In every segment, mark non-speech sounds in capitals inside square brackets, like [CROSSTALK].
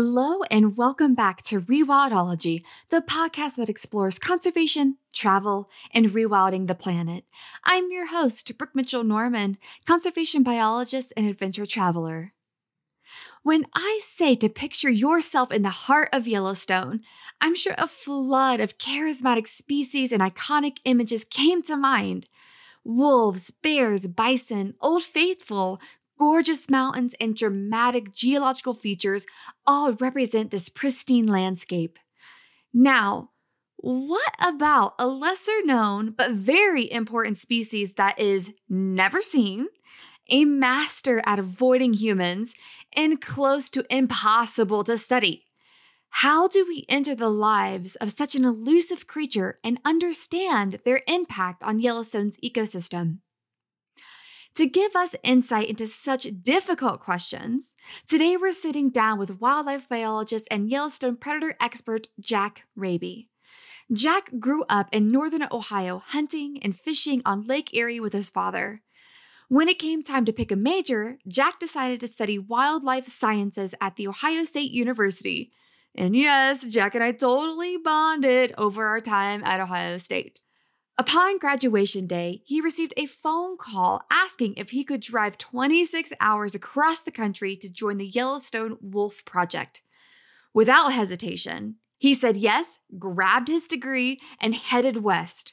Hello, and welcome back to Rewildology, the podcast that explores conservation, travel, and rewilding the planet. I'm your host, Brooke Mitchell Norman, conservation biologist and adventure traveler. When I say to picture yourself in the heart of Yellowstone, I'm sure a flood of charismatic species and iconic images came to mind. Wolves, bears, bison, Old Faithful, gorgeous mountains, and dramatic geological features all represent this pristine landscape. Now, what about a lesser known but very important species that is never seen, a master at avoiding humans, and close to impossible to study? How do we enter the lives of such an elusive creature and understand their impact on Yellowstone's ecosystem? To give us insight into such difficult questions, today we're sitting down with wildlife biologist and Yellowstone predator expert Jack Rabe. Jack grew up in northern Ohio hunting and fishing on Lake Erie with his father. When it came time to pick a major, Jack decided to study wildlife sciences at The Ohio State University. And yes, Jack and I totally bonded over our time at Ohio State. Upon graduation day, he received a phone call asking if he could drive 26 hours across the country to join the Yellowstone Wolf Project. Without hesitation, he said yes, grabbed his degree, and headed west.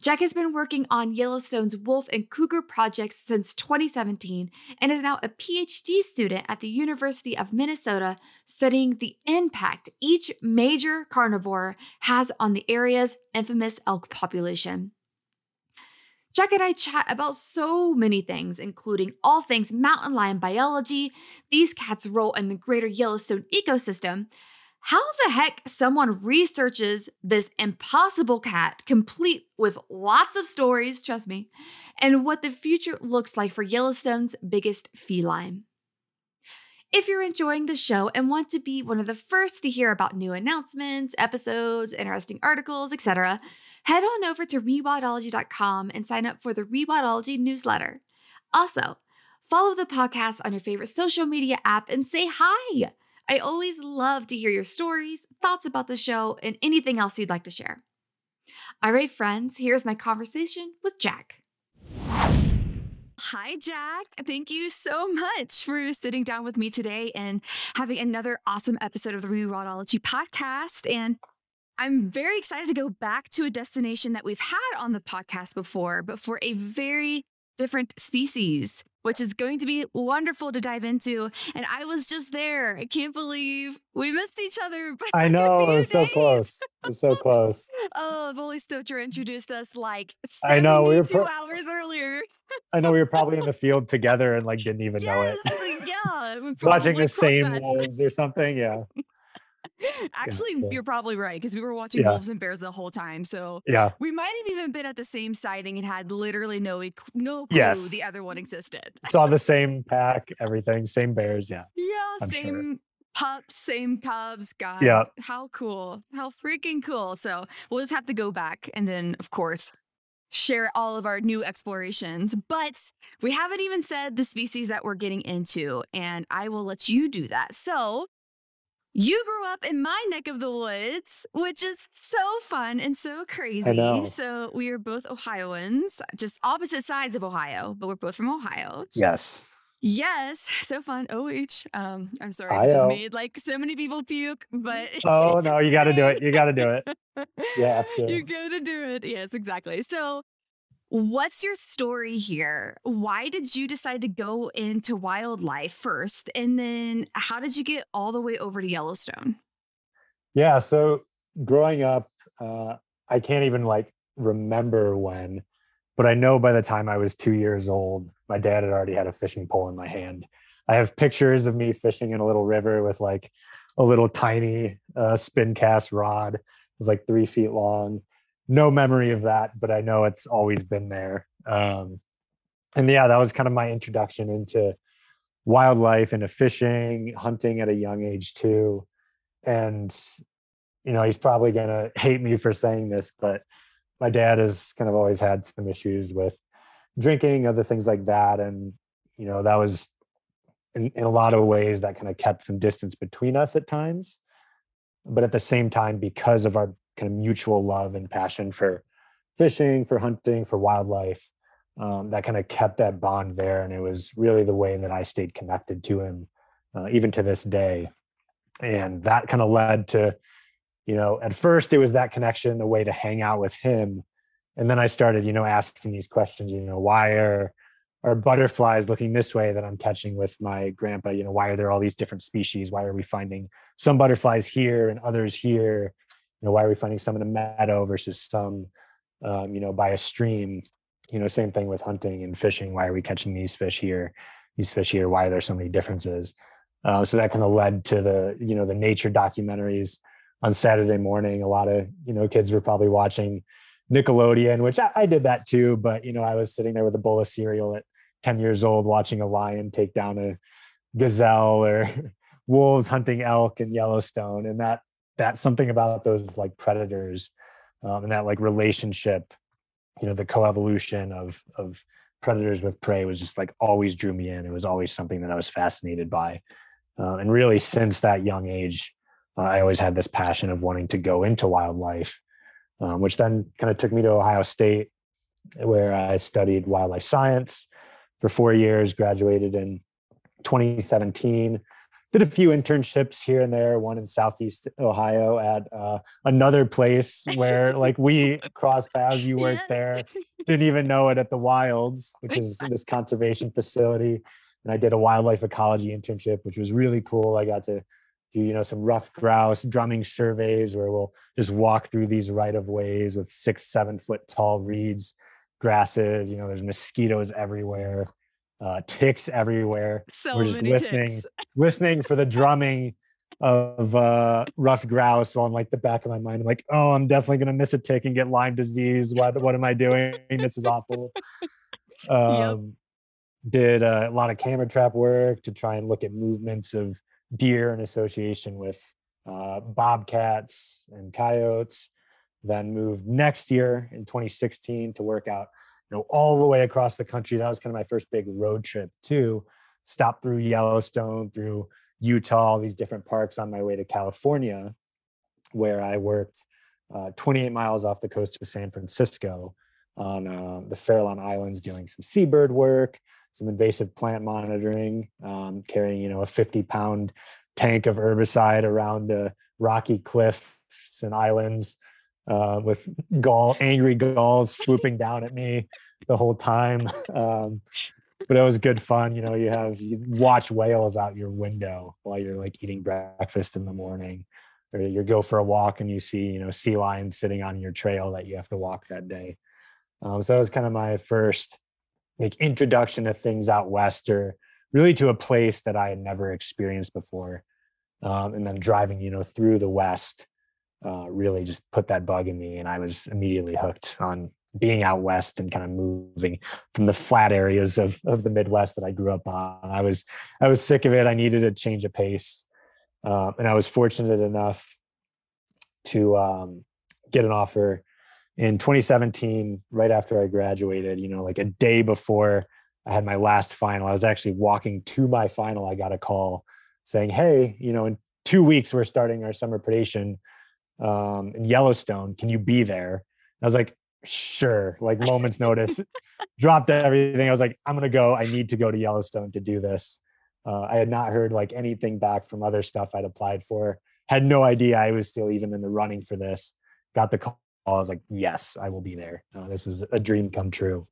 Jack has been working on Yellowstone's wolf and cougar projects since 2017 and is now a PhD student at the University of Minnesota studying the impact each major carnivore has on the area's infamous elk population. Jack and I chat about so many things, including all things mountain lion biology, these cats' role in the greater Yellowstone ecosystem, how the heck someone researches this impossible cat, complete with lots of stories, trust me, and what the future looks like for Yellowstone's biggest feline. If you're enjoying the show and want to be one of the first to hear about new announcements, episodes, interesting articles, etc., head on over to rewildology.com and sign up for the Rewildology newsletter. Also, follow the podcast on your favorite social media app and say hi. I always love to hear your stories, thoughts about the show, and anything else you'd like to share. All right, friends, here's my conversation with Jack. Hi, Jack. Thank you so much for sitting down with me today and having another awesome episode of the Rewildology podcast. And I'm very excited to go back to a destination that we've had on the podcast before, but for a very different species which is going to be wonderful to dive into. And I was just there. I can't believe we missed each other. [LAUGHS] I know it was so close. It was so close. [LAUGHS] oh, Holy Stocher introduced us like I know we were pro- two hours earlier. I know we were probably in the [LAUGHS] field together and like didn't even yes, know it. Yeah, watching the same wolves or something. Yeah. [LAUGHS] Actually, yeah, you're probably right because we were watching yeah. wolves and bears the whole time. So yeah, we might have even been at the same sighting and had literally no no clue yes. the other one existed. Saw the same pack, everything, same bears. Yeah, [LAUGHS] yeah, I'm same sure. pups, same cubs. God, yeah, how cool, how freaking cool. So we'll just have to go back and then, of course, share all of our new explorations. But we haven't even said the species that we're getting into, and I will let you do that. So you grew up in my neck of the woods, which is so fun and so crazy. So we are both Ohioans, just opposite sides of Ohio, but we're both from Ohio. Yes. Yes, so fun. OH. Um, I'm sorry, I just made like so many people puke, but [LAUGHS] oh no, you got to do it. You got to do it. [LAUGHS] You have to. You got to do it. Yes, exactly. So What's your story here? Why did you decide to go into wildlife first? And then how did you get all the way over to Yellowstone? Yeah. So growing up, uh, I can't even like remember when, but I know by the time I was two years old, my dad had already had a fishing pole in my hand. I have pictures of me fishing in a little river with like a little tiny uh, spin cast rod. It was like three feet long no memory of that, but I know it's always been there. Um, and yeah, that was kind of my introduction into wildlife, into fishing, hunting at a young age too. And you know, he's probably gonna [LAUGHS] hate me for saying this, but my dad has kind of always had some issues with drinking, other things like that, and you know, that was in, in a lot of ways that kind of kept some distance between us at times but at the same time because of our kind of mutual love and passion for fishing for hunting for wildlife um, that kind of kept that bond there and it was really the way that i stayed connected to him uh, even to this day. And that kind of led to you know at first it was that connection the way to hang out with him. And then i started you know asking these questions you know why are are butterflies looking this way that i'm catching with my grandpa? You know why are there all these different species? Why are we finding some butterflies here and others here you know why are we finding some in a meadow versus some um, you know by a stream you know same thing with hunting and fishing why are we catching these fish here these fish here why are there so many differences uh, so that kind of led to the you know the nature documentaries on Saturday morning. A lot of you know kids were probably watching Nickelodeon, which I, I did that too. But you know I was sitting there with a bowl of cereal at 10 years old watching a lion take down a gazelle or [LAUGHS] wolves hunting elk in Yellowstone, and that that's something about those like predators um, and that like relationship, you know, the coevolution of of predators with prey was just like always drew me in. It was always something that I was fascinated by. Uh, and really, since that young age, uh, I always had this passion of wanting to go into wildlife, um, which then kind of took me to Ohio State, where I studied wildlife science for four years, graduated in 2017 did a few internships here and there one in southeast ohio at uh, another place where [LAUGHS] like we crossed paths you worked yes. there [LAUGHS] didn't even know it at the wilds which is [LAUGHS] this conservation facility. And i did a wildlife ecology internship which was really cool. I got to do you know some ruffed grouse drumming surveys where we'll just walk through these right of ways with six seven foot tall reeds grasses you know there's mosquitoes everywhere uh, ticks everywhere. So We're just listening, ticks. [LAUGHS] listening for the drumming of uh, ruffed grouse on like the back of my mind. I'm like, oh, I'm definitely gonna miss a tick and get Lyme disease. What what am I doing? This is awful. Um, yep. Did a lot of camera trap work to try and look at movements of deer in association with uh, bobcats and coyotes. Then moved next year in 2016 to work out know, all the way across the country. That was kind of my first big road trip too. Stopped through Yellowstone, through Utah, all these different parks on my way to California, where I worked uh, 28 miles off the coast of San Francisco on uh, the Farallon Islands, doing some seabird work, some invasive plant monitoring, um, carrying you know a 50 pound tank of herbicide around the rocky cliffs and islands uh, with gall, angry gulls swooping down at me the whole time. [LAUGHS] Um, but it was good fun. You know, you have you watch whales out your window while you're like eating breakfast in the morning, or you go for a walk and you see you know sea lions sitting on your trail that you have to walk that day. Um, so that was kind of my first like introduction to things out west, or really to a place that I had never experienced before. Um, and then driving, you know, through the west uh, really just put that bug in me, and I was immediately hooked on being out west and kind of moving from the flat areas of of the Midwest that I grew up on. I was I was sick of it. I needed a change of pace, uh, and I was fortunate enough to um, get an offer in 2017, right after I graduated. You know, like a day before I had my last final. I was actually walking to my final. I got a call saying, "Hey, you know, in two weeks we're starting our summer predation." Um, in Yellowstone. Can you be there? I was like, sure. Like moments [LAUGHS] notice, dropped everything. I was like, I'm gonna go. I need to go to Yellowstone to do this. Uh, I had not heard like anything back from other stuff I'd applied for. Had no idea I was still even in the running for this. Got the call. I was like, yes, I will be there. Uh, this is a dream come true.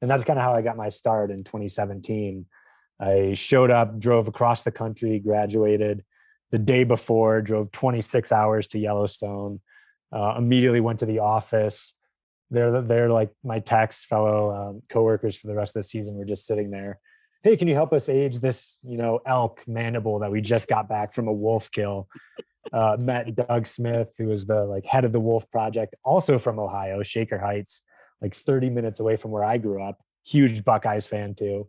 And that's kind of how I got my start in 2017. I showed up, drove across the country, graduated, the day before, drove 26 hours to Yellowstone, uh, immediately went to the office. They're, they're like my tax fellow um, coworkers for the rest of the season. We're just sitting there. Hey, can you help us age this, you know, elk mandible that we just got back from a wolf kill? Uh, met Doug Smith, who was the like head of the Wolf Project, also from Ohio, Shaker Heights, like 30 minutes away from where I grew up. Huge Buckeyes fan too.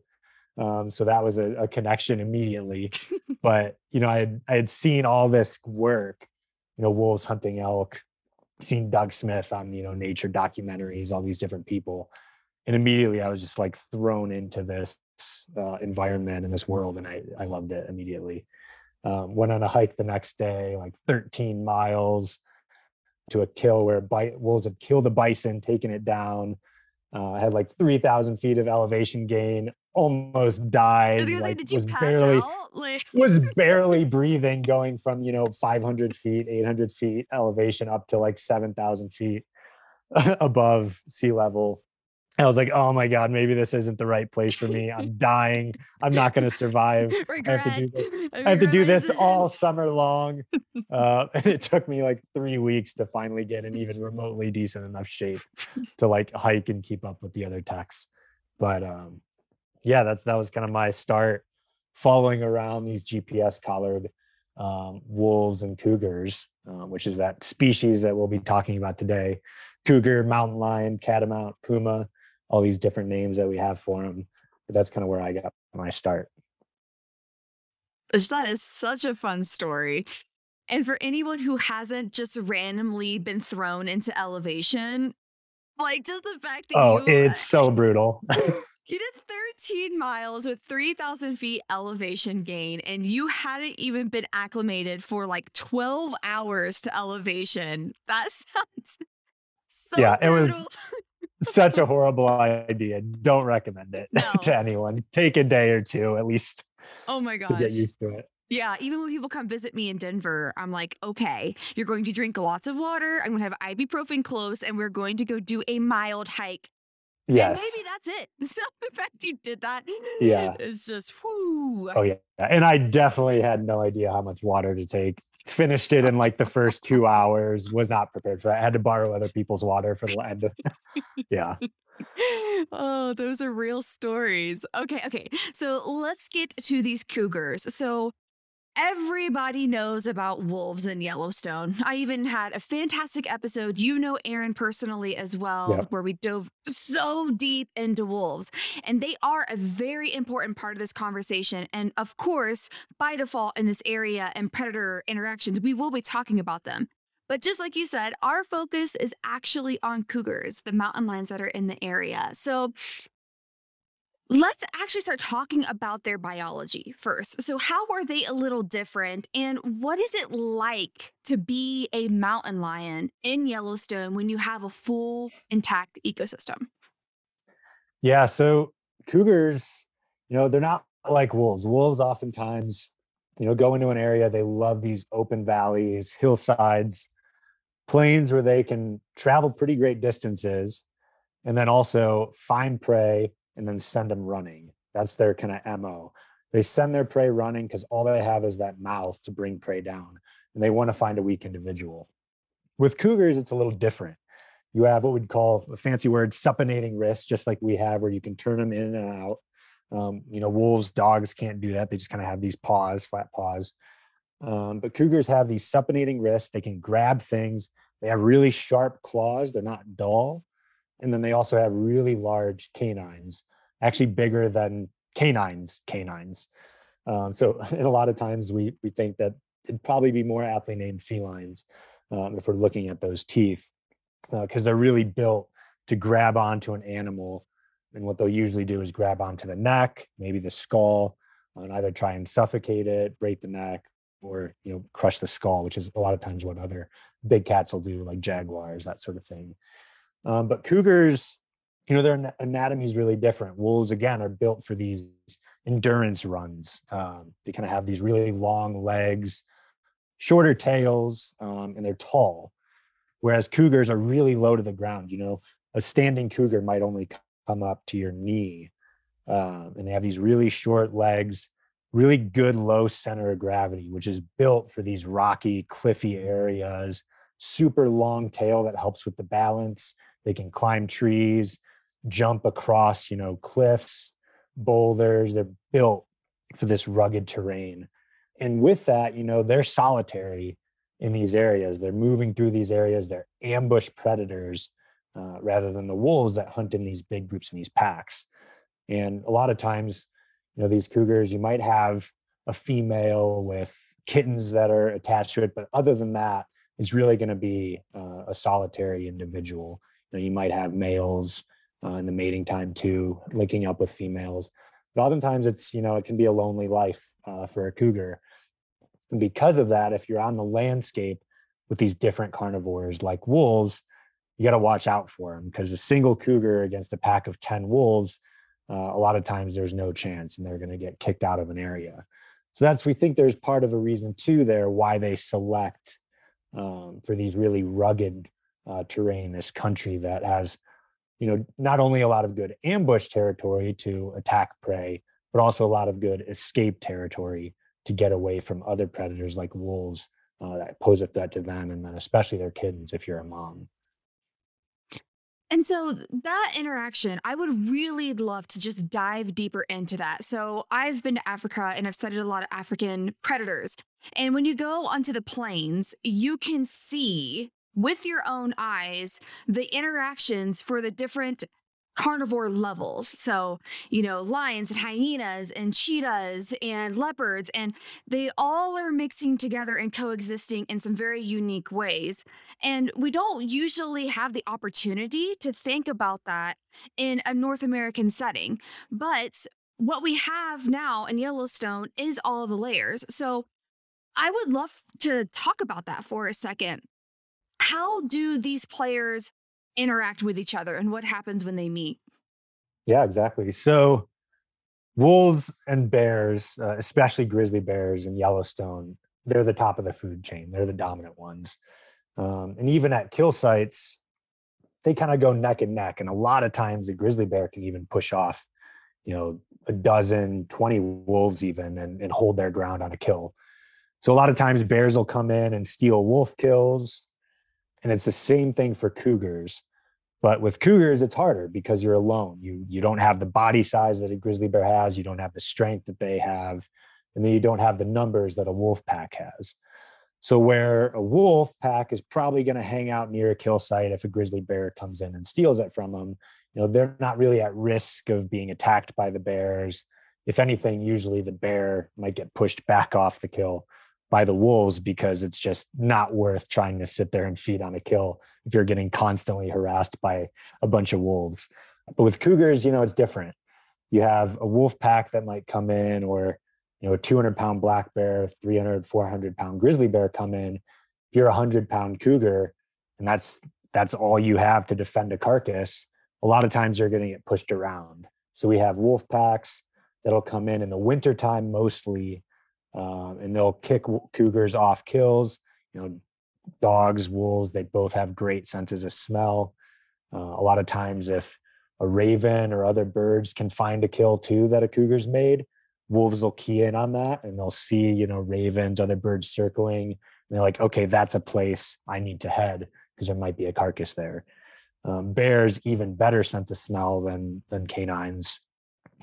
Um, so that was a, a connection immediately. [LAUGHS] but you know, I had I had seen all this work, you know, wolves hunting elk, seen Doug Smith on you know nature documentaries, all these different people, and immediately I was just like thrown into this uh, environment and this world, and I I loved it immediately. Um, went on a hike the next day, like 13 miles to a kill where bi- wolves had killed the bison, taken it down. Uh, I had like 3,000 feet of elevation gain, almost died. Like, did you was pass barely? Like... [LAUGHS] was barely breathing going from, you know, 500 feet, 800 feet elevation up to like 7,000 feet [LAUGHS] above sea level. I was like, oh my God, maybe this isn't the right place for me. I'm dying. I'm not going to survive. [LAUGHS] I have to do this, I have to do this all summer long. Uh, and it took me like three weeks to finally get in even remotely decent enough shape to like hike and keep up with the other techs. But um, yeah, that's that was kind of my start following around these GPS collared um, wolves and cougars, um, which is that species that we'll be talking about today cougar, mountain lion, catamount, puma all these different names that we have for them. But that's kind of where I got my start. That is such a fun story. And for anyone who hasn't just randomly been thrown into elevation, like just the fact that oh, you, it's so brutal. [LAUGHS] [LAUGHS] you did 13 miles with 3,000 feet elevation gain, and you hadn't even been acclimated for like 12 hours to elevation. That [LAUGHS] sounds so yeah, brutal. it was such a [LAUGHS] horrible idea. Don't recommend it [LAUGHS] no. to anyone. Take a day or two at least. Oh my gosh. To get used to it. Yeah, even when people come visit me in Denver, I'm like, okay, you're going to drink lots of water. I'm going to have ibuprofen close, and we're going to go do a mild hike. Yes. And maybe that's it. [LAUGHS] So the fact you did that, yeah, [LAUGHS] is just whoo. Oh yeah, and I definitely had no idea how much water to take. Finished it in like the first two hours was not prepared for that. I had to borrow other people's water for the end [LAUGHS] yeah. Oh those are real stories. Okay okay. So let's get to these cougars. So Everybody knows about wolves in Yellowstone. I even had a fantastic episode. You know Aaron personally as well, yep. where we dove so deep into wolves. And they are a very important part of this conversation. And of course, by default, in this area and predator interactions, we will be talking about them. But just like you said, our focus is actually on cougars, the mountain lions that are in the area. So Let's actually start talking about their biology first. So, how are they a little different? And what is it like to be a mountain lion in Yellowstone when you have a full intact ecosystem? Yeah. So, cougars, you know, they're not like wolves. Wolves oftentimes, you know, go into an area, they love these open valleys, hillsides, plains where they can travel pretty great distances and then also find prey and then send them running. That's their kind of MO. They send their prey running because all they have is that mouth to bring prey down and they want to find a weak individual. With cougars, it's a little different. You have what we'd call a fancy word supinating wrists, just like we have, where you can turn them in and out. Um, you know, wolves, dogs can't do that. They just kind of have these paws, flat paws. Um, but cougars have these supinating wrists. They can grab things. They have really sharp claws. They're not dull. And then they also have really large canines, actually bigger than canines, canines. Um, so [LAUGHS] a lot of times we, we think that it'd probably be more aptly named felines um, if we're looking at those teeth, because uh, they're really built to grab onto an animal. And what they'll usually do is grab onto the neck, maybe the skull, and either try and suffocate it, break the neck, or you know crush the skull, which is a lot of times what other big cats will do, like jaguars, that sort of thing. Um, but cougars, you know, their anatomy is really different. Wolves, again, are built for these endurance runs. Um, they kind of have these really long legs, shorter tails, um, and they're tall. Whereas cougars are really low to the ground. You know, a standing cougar might only come up to your knee. Um, and they have these really short legs, really good low center of gravity, which is built for these rocky, cliffy areas, super long tail that helps with the balance they can climb trees, jump across, you know, cliffs, boulders. They're built for this rugged terrain. And with that, you know, they're solitary in these areas. They're moving through these areas. They're ambush predators uh, rather than the wolves that hunt in these big groups and these packs. And a lot of times, you know, these cougars, you might have a female with kittens that are attached to it, but other than that, it's really going to be uh, a solitary individual you, know, you might have males uh, in the mating time too, linking up with females. but oftentimes it's you know it can be a lonely life uh, for a cougar and because of that if you're on the landscape with these different carnivores like wolves you got to watch out for them because a single cougar against a pack of 10 wolves uh, a lot of times there's no chance and they're going to get kicked out of an area so that's we think there's part of a reason too there why they select um, for these really rugged uh, terrain this country that has you know not only a lot of good ambush territory to attack prey but also a lot of good escape territory to get away from other predators like wolves uh, that pose a threat to them and then especially their kittens if you're a mom and so that interaction, I would really love to just dive deeper into that. So I've been to Africa and I've studied a lot of African predators. And when you go onto the plains, you can see with your own eyes the interactions for the different carnivore levels. So, you know, lions and hyenas and cheetahs and leopards, and they all are mixing together and coexisting in some very unique ways. And we don't usually have the opportunity to think about that in a North American setting. But what we have now in Yellowstone is all of the layers. So, I would love to talk about that for a second. How do these players interact with each other and what happens when they meet. Yeah, exactly. So wolves and bears, uh, especially grizzly bears in Yellowstone, they're the top of the food chain. They're the dominant ones. Um, and even at kill sites, they kind of go neck and neck. And a lot of times the grizzly bear can even push off, you know, a dozen, 20 wolves even and, and hold their ground on a kill. So a lot of times bears will come in and steal wolf kills. And it's the same thing for cougars. But with cougars, it's harder because you're alone. You you don't have the body size that a grizzly bear has. You don't have the strength that they have, and then you don't have the numbers that a wolf pack has. So where a wolf pack is probably going to hang out near a kill site if a grizzly bear comes in and steals it from them, you know they're not really at risk of being attacked by the bears. If anything, usually the bear might get pushed back off the kill by the wolves because it's just not worth trying to sit there and feed on a kill if you're getting constantly harassed by a bunch of wolves. But with cougars, you know, it's different. You have a wolf pack that might come in, or you know, a 200 pound black bear, 300, 400 pound grizzly bear come in. If you're a 100 pound cougar, and that's that's all you have to defend a carcass, a lot of times you're going to get pushed around. So we have wolf packs that'll come in in the wintertime mostly um, and they'll kick cougars off kills. You know, dogs, wolves, they both have great senses of smell. Uh, a lot of times, if a raven or other birds can find a kill too that a cougar's made, wolves will key in on that and they'll see, you know, ravens, other birds circling. And they're like, okay, that's a place I need to head because there might be a carcass there. Um, bears even better sense of smell than than canines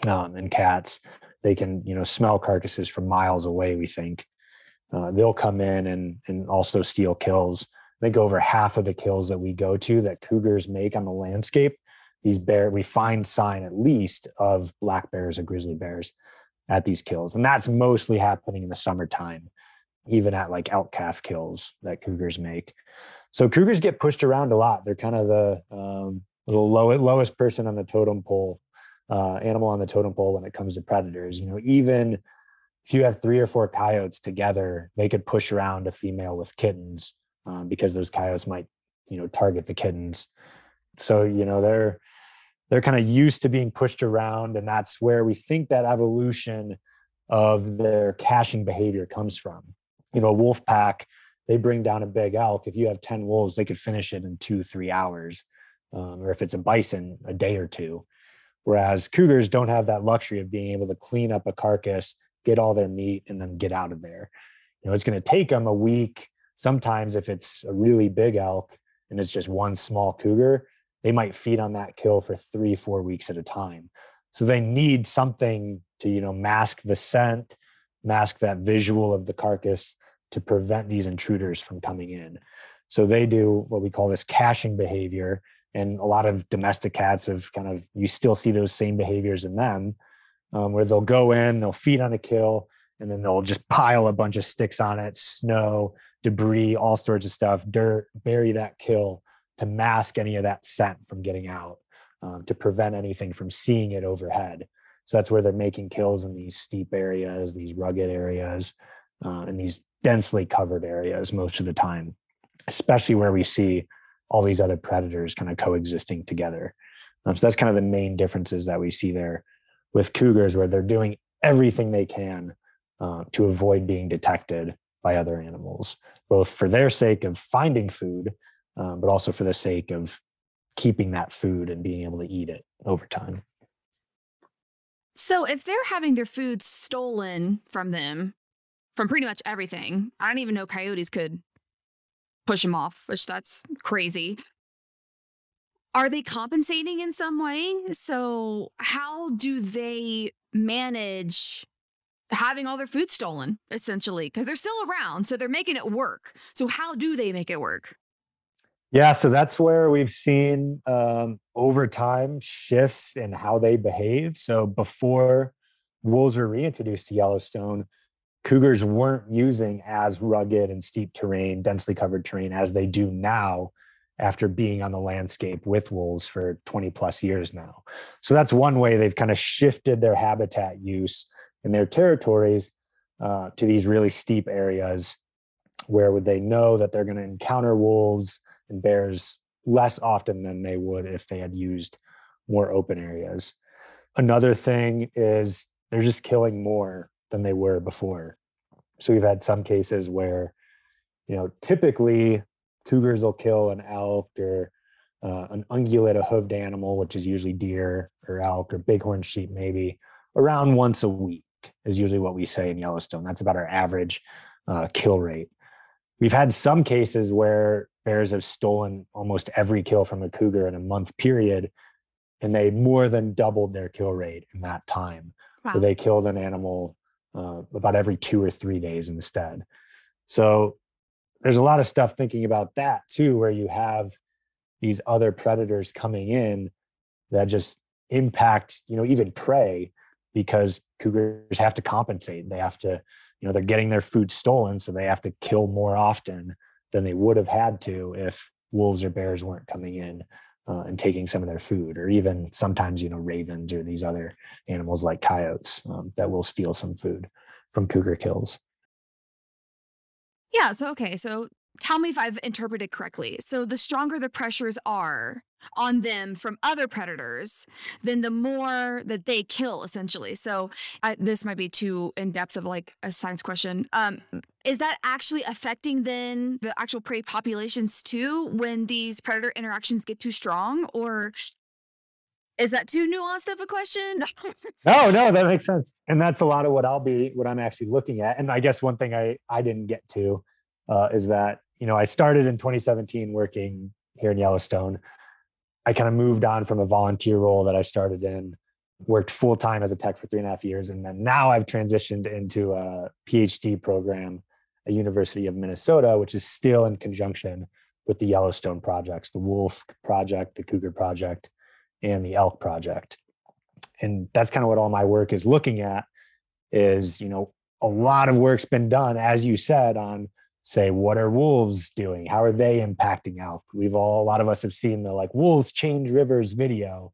um, and cats they can you know smell carcasses from miles away we think. Uh, they'll come in and and also steal kills. I think over half of the kills that we go to that cougars make on the landscape these bear we find sign at least of black bears or grizzly bears at these kills. And that's mostly happening in the summertime even at like elk calf kills that cougars make. So cougars get pushed around a lot. They're kind of the um, the low, lowest person on the totem pole uh, animal on the totem pole when it comes to predators. You know, even if you have three or four coyotes together, they could push around a female with kittens um, because those coyotes might, you know, target the kittens. So you know they're they're kind of used to being pushed around, and that's where we think that evolution of their caching behavior comes from. You know, a wolf pack they bring down a big elk. If you have ten wolves, they could finish it in two three hours, um, or if it's a bison, a day or two. Whereas cougars don't have that luxury of being able to clean up a carcass, get all their meat, and then get out of there. You know, it's going to take them a week. Sometimes, if it's a really big elk and it's just one small cougar, they might feed on that kill for three, four weeks at a time. So they need something to, you know, mask the scent, mask that visual of the carcass to prevent these intruders from coming in. So they do what we call this caching behavior, and a lot of domestic cats have kind of you still see those same behaviors in them um, where they'll go in they'll feed on a kill and then they'll just pile a bunch of sticks on it snow debris all sorts of stuff dirt bury that kill to mask any of that scent from getting out um, to prevent anything from seeing it overhead. So that's where they're making kills in these steep areas, these rugged areas, uh, and these densely covered areas most of the time, especially where we see all these other predators kind of coexisting together. Um, so that's kind of the main differences that we see there with cougars, where they're doing everything they can uh, to avoid being detected by other animals, both for their sake of finding food, um, but also for the sake of keeping that food and being able to eat it over time. So if they're having their food stolen from them, from pretty much everything, I don't even know coyotes could push them off, which that's crazy. Are they compensating in some way? So how do they manage having all their food stolen essentially because they're still around so they're making it work so how do they make it work yeah so that's where we've seen um, over time shifts in how they behave so before wolves were reintroduced to yellowstone cougars weren't using as rugged and steep terrain densely covered terrain as they do now after being on the landscape with wolves for 20 plus years now so that's one way they've kind of shifted their habitat use in their territories uh, to these really steep areas where would they know that they're going to encounter wolves and bears less often than they would if they had used more open areas. Another thing is they're just killing more than they were before. So we've had some cases where, you know, typically cougars will kill an elk or uh, an ungulate, a hoofed animal, which is usually deer or elk or bighorn sheep, maybe around once a week is usually what we say in Yellowstone. That's about our average uh, kill rate. We've had some cases where bears have stolen almost every kill from a cougar in a month period, and they more than doubled their kill rate in that time. Wow. So they killed an animal uh, about every two or three days instead. So there's a lot of stuff thinking about that too, where you have these other predators coming in that just impact, you know, even prey because cougars have to compensate. They have to, you know, they're getting their food stolen, so they have to kill more often than they would have had to if wolves or bears weren't coming in uh, and taking some of their food, or even sometimes, you know, ravens or these other animals like coyotes um, that will steal some food from cougar kills. Yeah. So, okay. So tell me if I've interpreted correctly. So the stronger the pressures are on them from other predators, then the more that they kill essentially. So I, this might be too in depth of like a science question. Um, is that actually affecting then the actual prey populations too when these predator interactions get too strong or is that too nuanced of a question? no, no, that makes sense. And that's a lot of what I'll be, what I'm actually looking at. And I guess one thing I, I didn't get to uh, is that you know, I started in 2017 working here in Yellowstone. I kind of moved on from a volunteer role that I started in, worked full time as a tech for three and a half years. And then now I've transitioned into a PhD program at University of Minnesota, which is still in conjunction with the Yellowstone projects, the Wolf Project, the Cougar Project, and the Elk Project. And that's kind of what all my work is looking at is, you know, a lot of work's been done, as you said, on say what are wolves doing? How are they impacting elk? We've all a lot of us have seen the like wolves change rivers video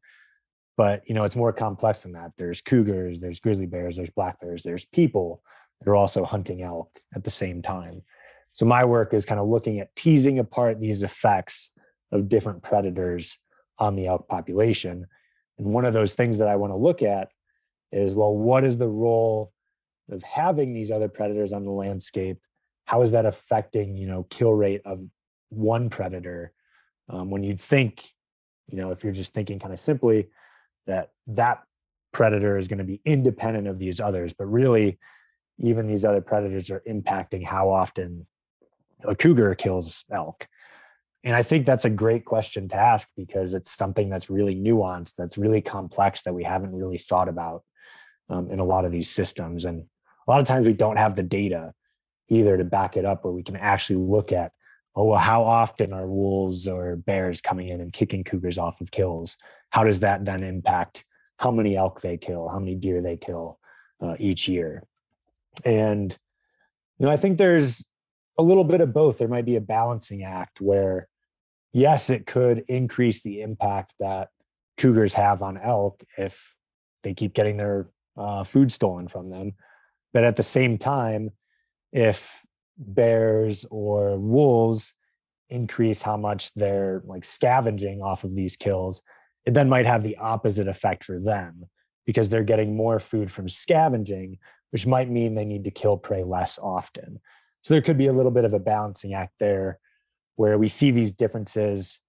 but you know it's more complex than that. There's cougars there's grizzly bears there's black bears there's people that are also hunting elk at the same time. So my work is kind of looking at teasing apart these effects of different predators on the elk population. And one of those things that i want to look at is well what is the role of having these other predators on the landscape how is that affecting you know kill rate of one predator? Um, when you'd think you know if you're just thinking kind of simply that that predator is going to be independent of these others but really even these other predators are impacting how often a cougar kills elk. And i think that's a great question to ask because it's something that's really nuanced that's really complex that we haven't really thought about um, in a lot of these systems. And a lot of times we don't have the data either to back it up where we can actually look at oh well how often are wolves or bears coming in and kicking cougars off of kills? How does that then impact how many elk they kill how many deer they kill uh, each year? And you know i think there's a little bit of both. There might be a balancing act where yes it could increase the impact that cougars have on elk if they keep getting their uh, food stolen from them. But at the same time, if bears or wolves increase how much they're like scavenging off of these kills, it then might have the opposite effect for them because they're getting more food from scavenging, which might mean they need to kill prey less often. So there could be a little bit of a balancing act there where we see these differences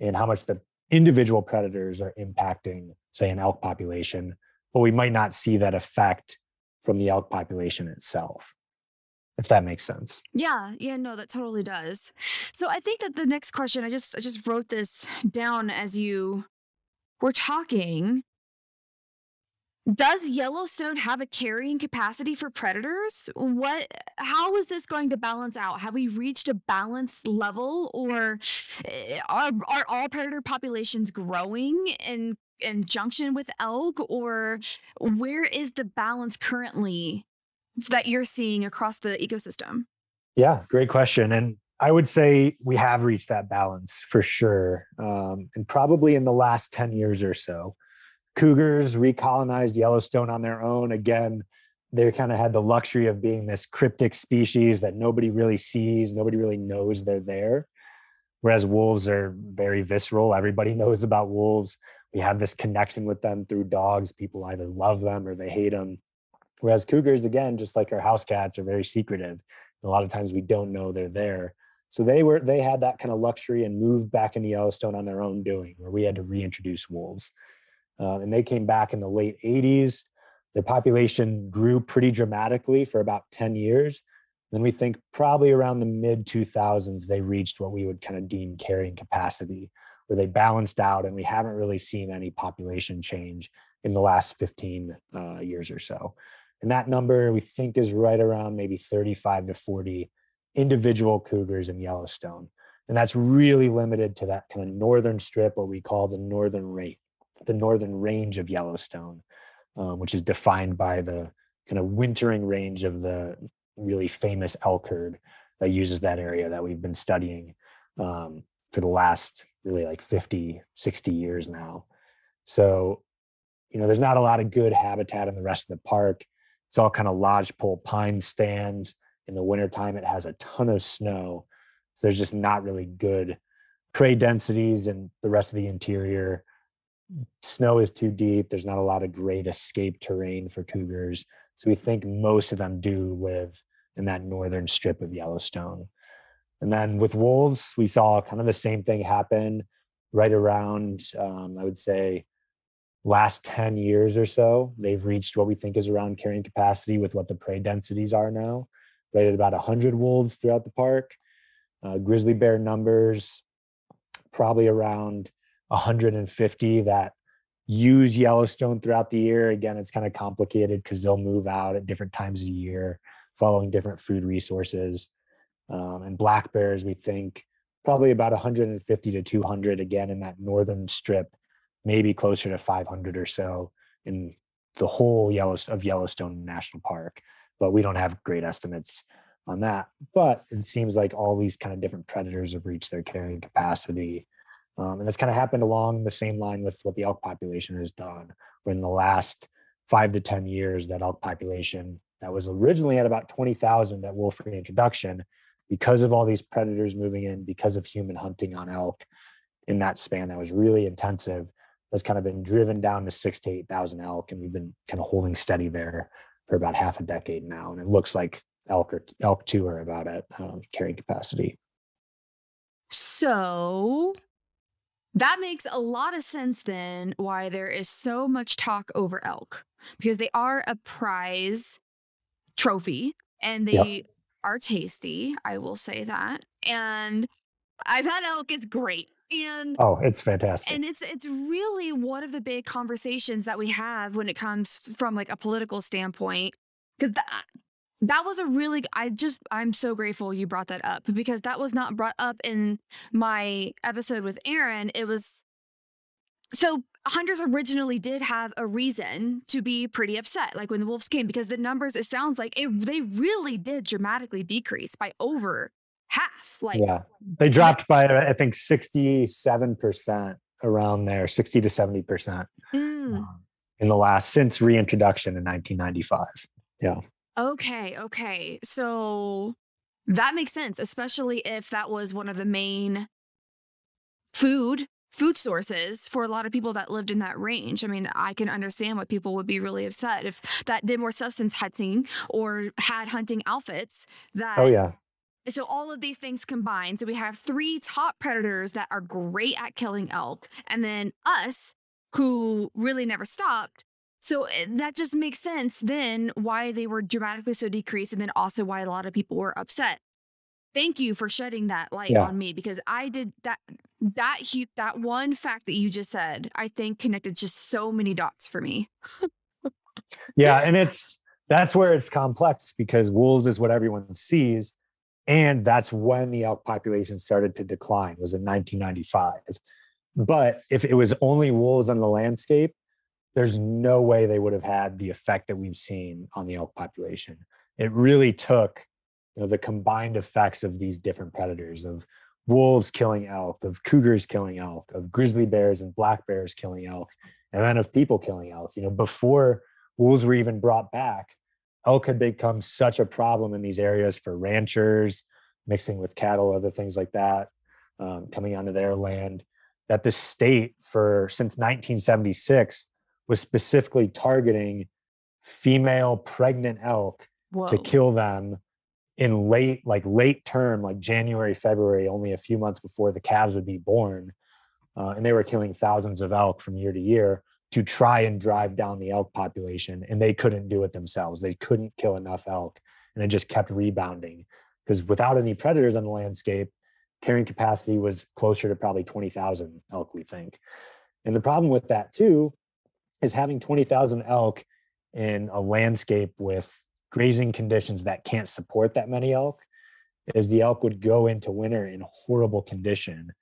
in how much the individual predators are impacting, say, an elk population, but we might not see that effect from the elk population itself if that makes sense. Yeah, yeah, no, that totally does. So I think that the next question, I just I just wrote this down as you were talking. Does Yellowstone have a carrying capacity for predators? What how is this going to balance out? Have we reached a balanced level or eh, are are all predator populations growing in in junction with elk or where is the balance currently that you're seeing across the ecosystem? Yeah, great question. And I would say we have reached that balance for sure. Um, and probably in the last 10 years or so. Cougars recolonized Yellowstone on their own. Again, they kind of had the luxury of being this cryptic species that nobody really sees, nobody really knows they're there. Whereas wolves are very visceral. Everybody [LAUGHS] knows about wolves. We have this connection with them through dogs. People either love them or they hate them. Whereas cougars, again, just like our house cats, are very secretive. A lot of times we don't know they're there. So they were they had that kind of luxury and moved back into Yellowstone on their own doing, where we had to reintroduce wolves. Uh, and they came back in the late 80s. Their population grew pretty dramatically for about 10 years. Then we think probably around the mid 2000s, they reached what we would kind of deem carrying capacity, where they balanced out, and we haven't really seen any population change in the last 15 uh, years or so. And that number we think is right around maybe 35 to 40 individual cougars in Yellowstone. And that's really limited to that kind of northern strip, what we call the northern rate, the northern range of Yellowstone, um, which is defined by the kind of wintering range of the really famous elk herd that uses that area that we've been studying um, for the last really like 50, 60 years now. So, you know, there's not a lot of good habitat in the rest of the park. It's all kind of lodgepole pine stands. In the wintertime, it has a ton of snow. So there's just not really good prey densities in the rest of the interior. Snow is too deep. There's not a lot of great escape terrain for cougars. So we think most of them do live in that northern strip of Yellowstone. And then with wolves, we saw kind of the same thing happen right around, um, I would say, last 10 years or so, they've reached what we think is around carrying capacity with what the prey densities are now, right at about 100 wolves throughout the park. Uh, grizzly bear numbers, probably around 150 that use Yellowstone throughout the year. Again, it's kind of complicated because they'll move out at different times of year, following different food resources. Um, and black bears, we think probably about 150 to 200 again in that northern strip maybe closer to 500 or so in the whole Yellowstone of Yellowstone National Park. But we don't have great estimates on that. But it seems like all these kind of different predators have reached their carrying capacity. Um, and that's kind of happened along the same line with what the elk population has done. Where in the last five to 10 years, that elk population that was originally at about 20,000 at wolf reintroduction, because of all these predators moving in, because of human hunting on elk in that span that was really intensive, has kind of been driven down to six to 8,000 elk. And we've been kind of holding steady there for about half a decade now. And it looks like elk or elk too are about at um, carrying capacity. So that makes a lot of sense then why there is so much talk over elk because they are a prize trophy and they yep. are tasty. I will say that. And I've had elk, it's great and oh it's fantastic. and it's it's really one of the big conversations that we have when it comes from like a political standpoint because that uh, that was a really i just i'm so grateful you brought that up because that was not brought up in my episode with aaron it was so hunters originally did have a reason to be pretty upset like when the wolves came because the numbers it sounds like it, they really did dramatically decrease by over half. Like yeah, they dropped by I think sixty seven percent around there, sixty to seventy percent. Mm. Um, in the last since reintroduction in 1995. Yeah. Okay, okay. So that makes sense, especially if that was one of the main food food sources for a lot of people that lived in that range. I mean, I can understand what people would be really upset if that did more substance hunting or had hunting outfits that Oh yeah. So all of these things combined. So we have three top predators that are great at killing elk, and then us who really never stopped. So eh, that just makes sense then why they were dramatically so decreased, and then also why a lot of people were upset. Thank you for shedding that light Yeah. on me because I did that that that one fact that you just said, I think connected just so many dots for me. Yeah, and it's that's where it's complex because wolves is what everyone sees, and that's when the elk population started to decline. Was in 1995. But if it was only wolves on the landscape, there's no way they would have had the effect that we've seen on the elk population. It really took you know the combined effects of these different predators of wolves killing elk, of cougars killing elk, of grizzly bears and black bears killing elk, and then of people killing elk. You know, before wolves were even brought back, elk had become such a problem in these areas for ranchers, mixing with cattle, other things like that, um, coming onto their land, that the state for since 1976 was specifically targeting female pregnant elk Whoa. to kill them in late like late term like january february only a few months before the calves would be born uh, and they were killing thousands of elk from year to year to try and drive down the elk population and they couldn't do it themselves they couldn't kill enough elk and it just kept rebounding because without any predators on the landscape carrying capacity was closer to probably 20,000 elk we think and the problem with that too is having 20,000 elk in a landscape with grazing conditions that can't support that many elk is the elk would go into winter in horrible condition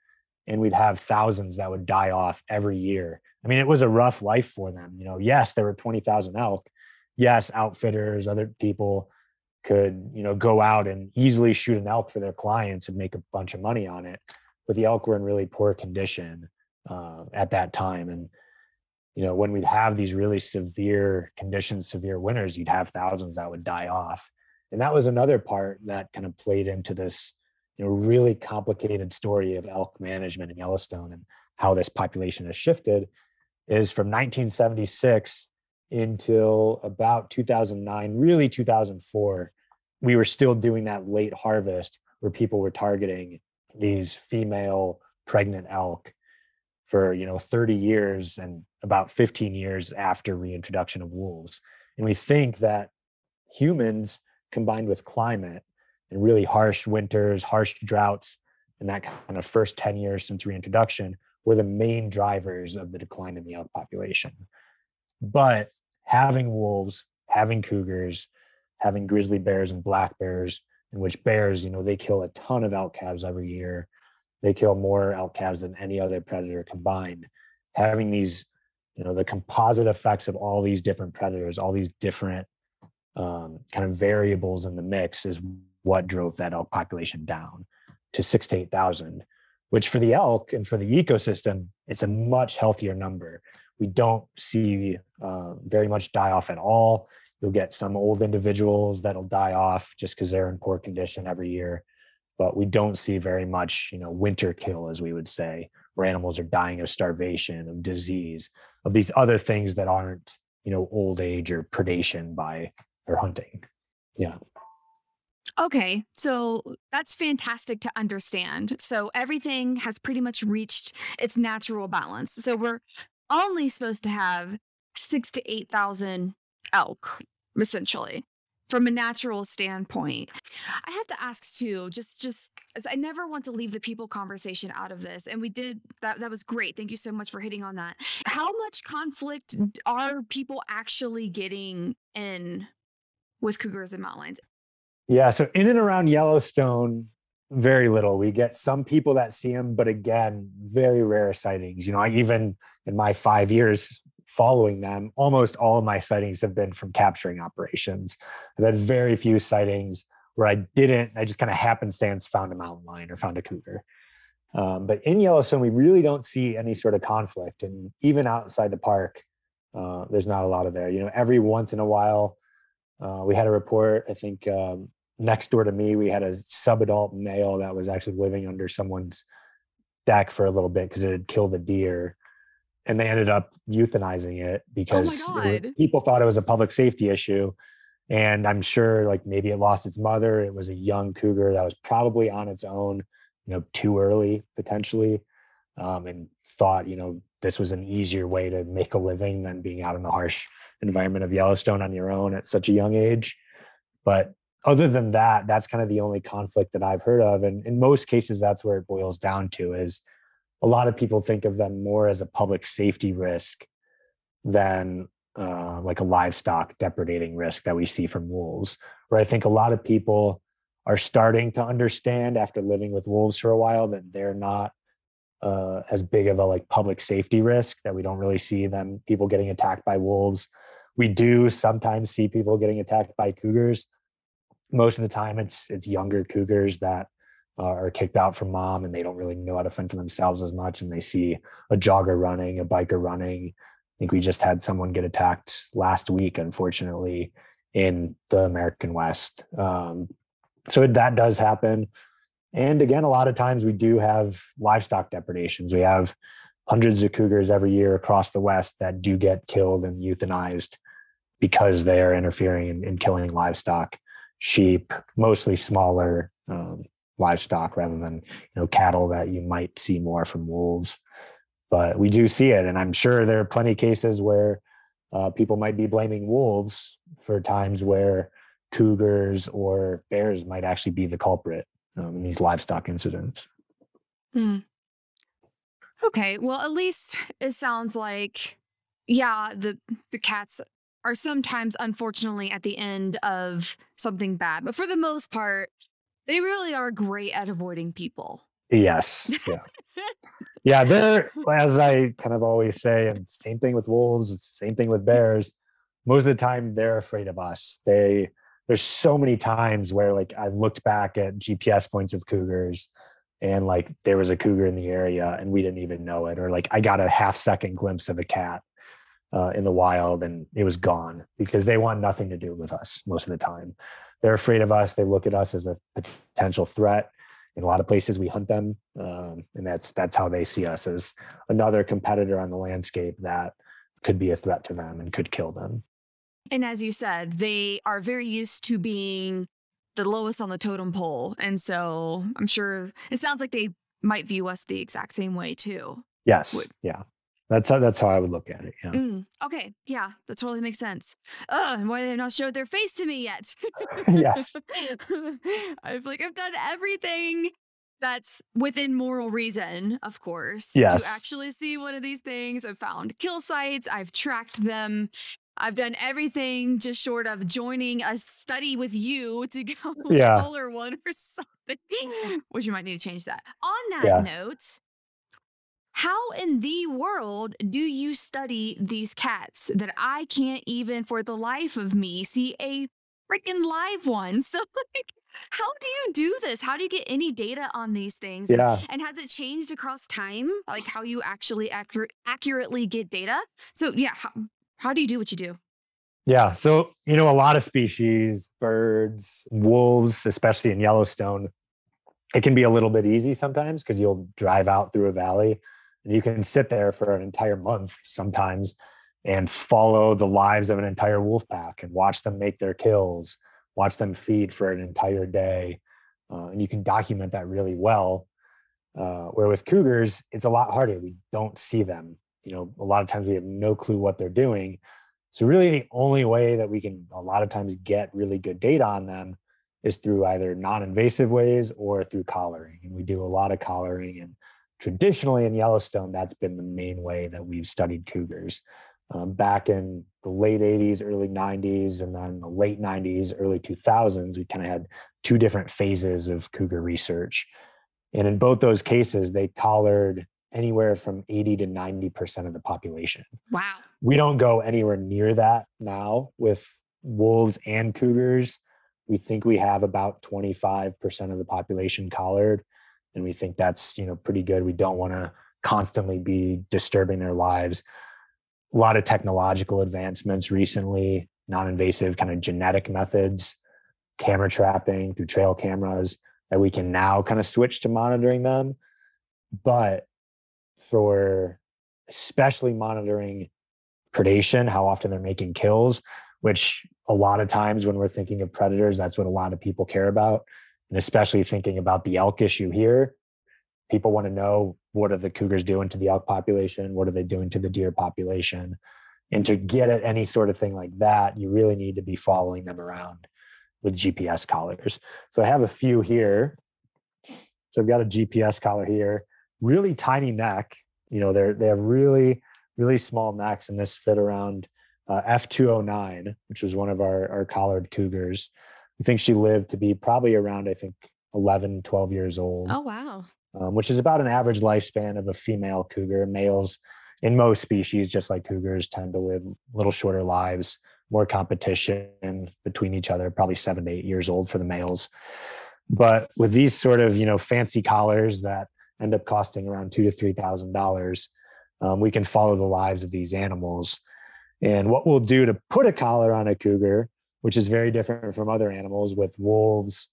and we'd have thousands that would die off every year. I mean, it was a rough life for them. You know, yes, there were 20,000 elk. Yes, outfitters, other people could, you know, go out and easily shoot an elk for their clients and make a bunch of money on it. But the elk were in really poor condition uh, at that time. And you know, when we'd have these really severe conditions, severe winters, you'd have thousands that would die off. And that was another part that kind of played into this, you know, really complicated story of elk management in Yellowstone and how this population has shifted is from 1976 until about 2009, really 2004, we were still doing that late harvest where people were targeting these female pregnant elk for you know 30 years and about 15 years after reintroduction of wolves. And we think that humans combined with climate and really harsh winters harsh droughts and that kind of first 10 years since reintroduction were the main drivers of the decline in the elk population. But having wolves having cougars having grizzly bears and black bears in which bears you know they kill a ton of elk calves every year. They kill more elk calves than any other predator combined. Having these, you know, the composite effects of all these different predators, all these different um, kind of variables in the mix is what drove that elk population down to six to 8,000, which for the elk and for the ecosystem, it's a much healthier number. We don't see uh, very much die off at all. You'll get some old individuals that'll die off just because they're in poor condition every year but we don't see very much, you know, winter kill, as we would say, where animals are dying of starvation, of disease, of these other things that aren't, you know, old age or predation by or hunting. Yeah. Okay, so that's fantastic to understand. So everything has pretty much reached its natural balance. So we're only supposed to have six to 8,000 elk, essentially, from a natural standpoint. I have to ask too, just, just, I never want to leave the people conversation out of this. And we did that. That was great. Thank you so much for hitting on that. How much conflict are people actually getting in with cougars and mountain lions? Yeah. So in and around Yellowstone, very little. We get some people that see them, but again, very rare sightings. You know, I even in my five years following them, almost all of my sightings have been from capturing operations. I've had very few sightings where I didn't, I just kind of happenstance found a mountain lion or found a cougar. Um, but in Yellowstone, we really don't see any sort of conflict. And even outside the park, Uh, there's not a lot of there. You know, every once in a while, uh, we had a report. I think um, next door to me, we had a subadult male that was actually living under someone's deck for a little bit because it had killed a deer, and they ended up euthanizing it Oh because it people thought it was a public safety issue. And I'm sure, like maybe it lost its mother. It was a young cougar that was probably on its own, you know, too early potentially, um, and thought, you know, this was an easier way to make a living than being out in the harsh environment of Yellowstone on your own at such a young age. But other than that, that's kind of the only conflict that I've heard of. And in most cases, that's where it boils down to is a lot of people think of them more as a public safety risk than uh, like a livestock depredating risk that we see from wolves. Where I think a lot of people are starting to understand after living with wolves for a while that they're not uh, as big of a like public safety risk that we don't really see them people getting attacked by wolves. We do sometimes see people getting attacked by cougars. Most of the time, it's it's younger cougars that uh, are kicked out from mom and they don't really know how to fend for themselves as much, and they see a jogger running, a biker running. I think we just had someone get attacked last week, unfortunately, in the American West. Um, so that does happen. And again, a lot of times we do have livestock depredations. We have hundreds of cougars every year across the West that do get killed and euthanized because they are interfering in, in killing livestock, sheep, mostly smaller um, livestock rather than you know cattle that you might see more from wolves. But we do see it, and I'm sure there are plenty of cases where uh, people might be blaming wolves for times where cougars or bears might actually be the culprit um, in these livestock incidents. Hmm. Okay, well, at least it sounds like, yeah, the the cats are sometimes, unfortunately, at the end of something bad, but for the most part, they really are great at avoiding people. Yes, yeah, [LAUGHS] yeah. They're as I kind of always say, and same thing with wolves, same thing with bears. Most of the time, they're afraid of us. They there's so many times where like I've looked back at GPS points of cougars and like there was a cougar in the area and we didn't even know it or like i got a half second glimpse of a cat uh, in the wild and it was gone because they want nothing to do with us most of the time. They're afraid of us. They look at us as a potential threat. In a lot of places we hunt them um, and that's that's how they see us as another competitor on the landscape that could be a threat to them and could kill them. And as you said, they are very used to being the lowest on the totem pole. And so I'm sure it sounds like they might view us the exact same way too. yes. Would- yeah that's how that's how i would look at it yeah Mm, okay. Yeah, that totally makes sense. Ugh, why they've not showed their face to me yet. [LAUGHS] Yes. [LAUGHS] I've like I've done everything that's within moral reason, of course, Yes. to actually see one of these things. I've found kill sites, I've tracked them. I've done everything just short of joining a study with you to go [LAUGHS] Yeah. color one or something. Which you might need to change that. On that Yeah. note, how in the world do you study these cats that I can't even for the life of me see a freaking live one? [LAUGHS] So like how do you do this? How do you get any data on these things? And- yeah And has it changed across time? Like how you actually accur- accurately get data? So yeah, how, how do you do what you do? Yeah. So, you know, a lot of species, birds, wolves, especially in Yellowstone, it can be a little bit easy sometimes because you'll drive out through a valley you can sit there for an entire month sometimes and follow the lives of an entire wolf pack and watch them make their kills, watch them feed for an entire day. Uh, and you can document that really well. Uh, where with cougars, it's a lot harder. We don't see them. You know, a lot of times we have no clue what they're doing. So really the only way that we can a lot of times get really good data on them is through either non-invasive ways or through collaring. And we do a lot of collaring and traditionally in Yellowstone, that's been the main way that we've studied cougars. Um, back in the late 80s, early 90s, and then the late 90s, early 2000s, we kind of had two different phases of cougar research. And in both those cases, they collared anywhere from 80 to 90% of the population Wow. we don't go anywhere near that now with wolves and cougars. We think we have about 25% of the population collared, and we think that's you know pretty good. We don't want to constantly be disturbing their lives. a lot of technological advancements recently, non-invasive kind of genetic methods, camera trapping through trail cameras that we can now kind of switch to monitoring them. But for especially monitoring predation, how often they're making kills, which a lot of times when we're thinking of predators, that's what a lot of people care about. And especially thinking about the elk issue here, people want to know what are the cougars doing to the elk population? What are they doing to the deer population? And to get at any sort of thing like that, you really need to be following them around with GPS collars. So I have a few here. So I've got a GPS collar here, really tiny neck. You know, they're they have really, really small necks, and this fit around uh, F209, which was one of our, our collared cougars. I think she lived to be probably around, I think, 11, 12 years old. Oh, wow. Um, which is about an average lifespan of a female cougar. Males in most species, just like cougars, tend to live a little shorter lives, more competition between each other, probably seven to eight years old for the males. But with these sort of, you know, fancy collars that end up costing around two to three thousand um, dollars, we can follow the lives of these animals and what we'll do to put a collar on a cougar, which is very different from other animals with wolves,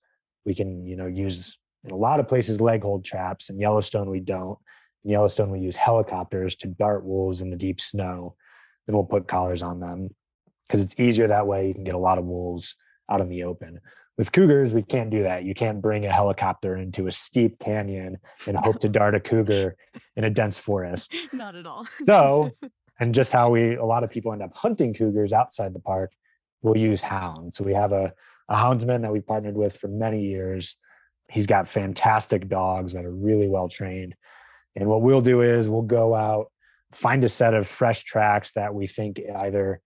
we can, you know, use in a lot of places leg hold traps. In Yellowstone, we don't. In Yellowstone, we use helicopters to dart wolves in the deep snow. Then we'll put collars on them because it's easier that way. You can get a lot of wolves out in the open. With cougars, we can't do that. You can't bring a helicopter into a steep canyon and [LAUGHS] hope to dart a cougar in a dense forest. Not at all. so [LAUGHS] and just how we a lot of people end up hunting cougars outside the park we'll use hounds. So we have a, a houndsman that we partnered with for many years. He's got fantastic dogs that are really well trained. And what we'll do is we'll go out find a set of fresh tracks that we think either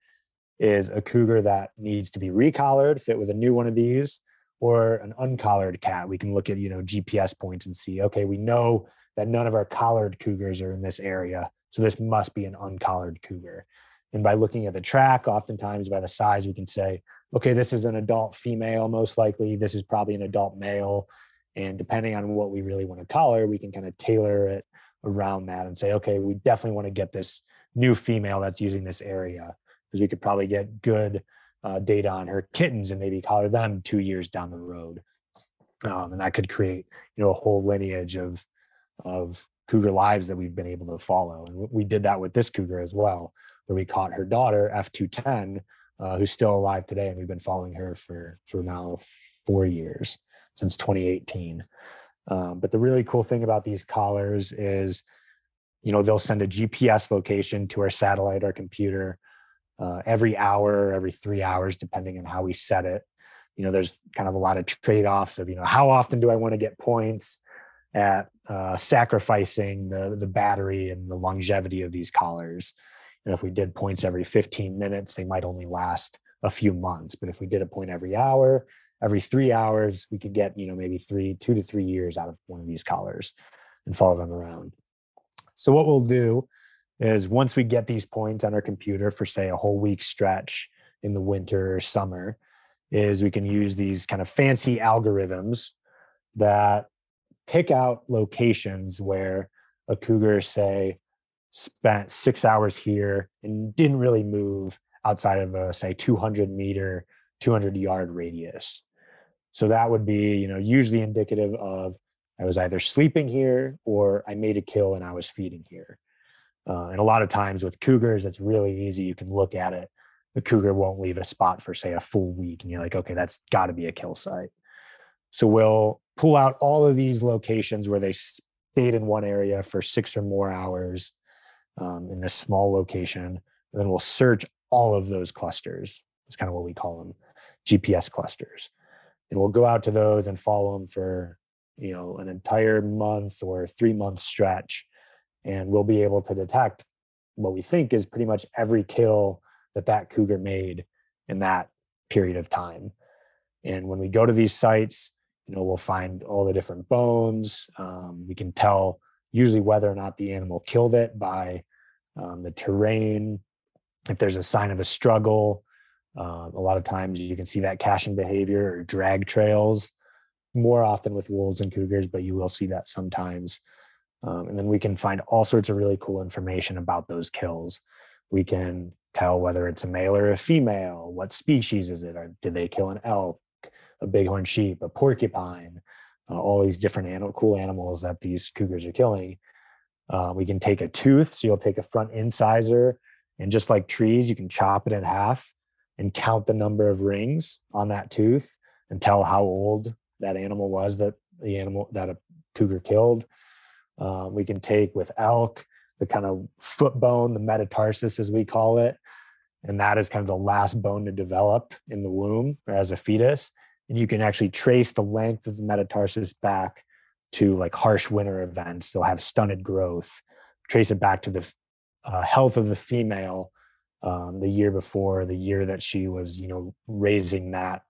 is a cougar that needs to be recollared fit with a new one of these or an uncollared cat. We can look at you know gps points and see okay we know that none of our collared cougars are in this area so this must be an uncollared cougar. And by looking at the track, oftentimes by the size, we can say, okay, this is an adult female, most likely. This is probably an adult male. And depending on what we really want to collar, we can kind of tailor it around that and say, okay, we definitely want to get this new female that's using this area because we could probably get good uh, data on her kittens and maybe collar them two years down the road. Um, and that could create, you know, a whole lineage of of cougar lives that we've been able to follow. And we did that with this cougar as well, where we caught her daughter, F210, uh, who's still alive today. And we've been following her for, for now four years since 2018. Um, but the really cool thing about these collars is, you know, they'll send a GPS location to our satellite, our computer, uh, every hour, every three hours, depending on how we set it. You know, there's kind of a lot of trade offs of, you know, how often do I want to get points? at uh, sacrificing the the battery and the longevity of these collars. And if we did points every 15 minutes, they might only last a few months. But if we did a point every hour, every three hours, we could get you know maybe three, two to three years out of one of these collars and follow them around. So what we'll do is once we get these points on our computer for say a whole week stretch in the winter or summer, is we can use these kind of fancy algorithms that pick out locations where a cougar, say, spent six hours here and didn't really move outside of a, say, 200 meter, 200 yard radius. So that would be, you know, usually indicative of I was either sleeping here or I made a kill and I was feeding here. Uh, and a lot of times with cougars, it's really easy. You can look at it. The cougar won't leave a spot for, say, a full week. And you're like, okay, that's got to be a kill site. So we'll pull out all of these locations where they stayed in one area for six or more hours um, in this small location. And then we'll search all of those clusters. It's kind of what we call them GPS clusters. And we'll go out to those and follow them for, you know, an entire month or three month stretch. And we'll be able to detect what we think is pretty much every kill that that cougar made in that period of time. And when we go to these sites, you know we'll find all the different bones um, we can tell usually whether or not the animal killed it by um, the terrain if there's a sign of a struggle uh, a lot of times you can see that caching behavior or drag trails more often with wolves and cougars but you will see that sometimes um, and then we can find all sorts of really cool information about those kills We can tell whether it's a male or a female. What species is it? Or did they kill an elk, a bighorn sheep, a porcupine? Uh, all these different animal, cool animals that these cougars are killing. Uh, we can take a tooth. So you'll take a front incisor, and just like trees, you can chop it in half and count the number of rings on that tooth and tell how old that animal was that the animal that a cougar killed. Uh, we can take with elk the kind of foot bone, the metatarsus as we call it, and that is kind of the last bone to develop in the womb or as a fetus. And you can actually trace the length of the metatarsus back to like harsh winter events. They'll have stunted growth. Trace it back to the uh, health of the female um, the year before, the year that she was, you know, raising that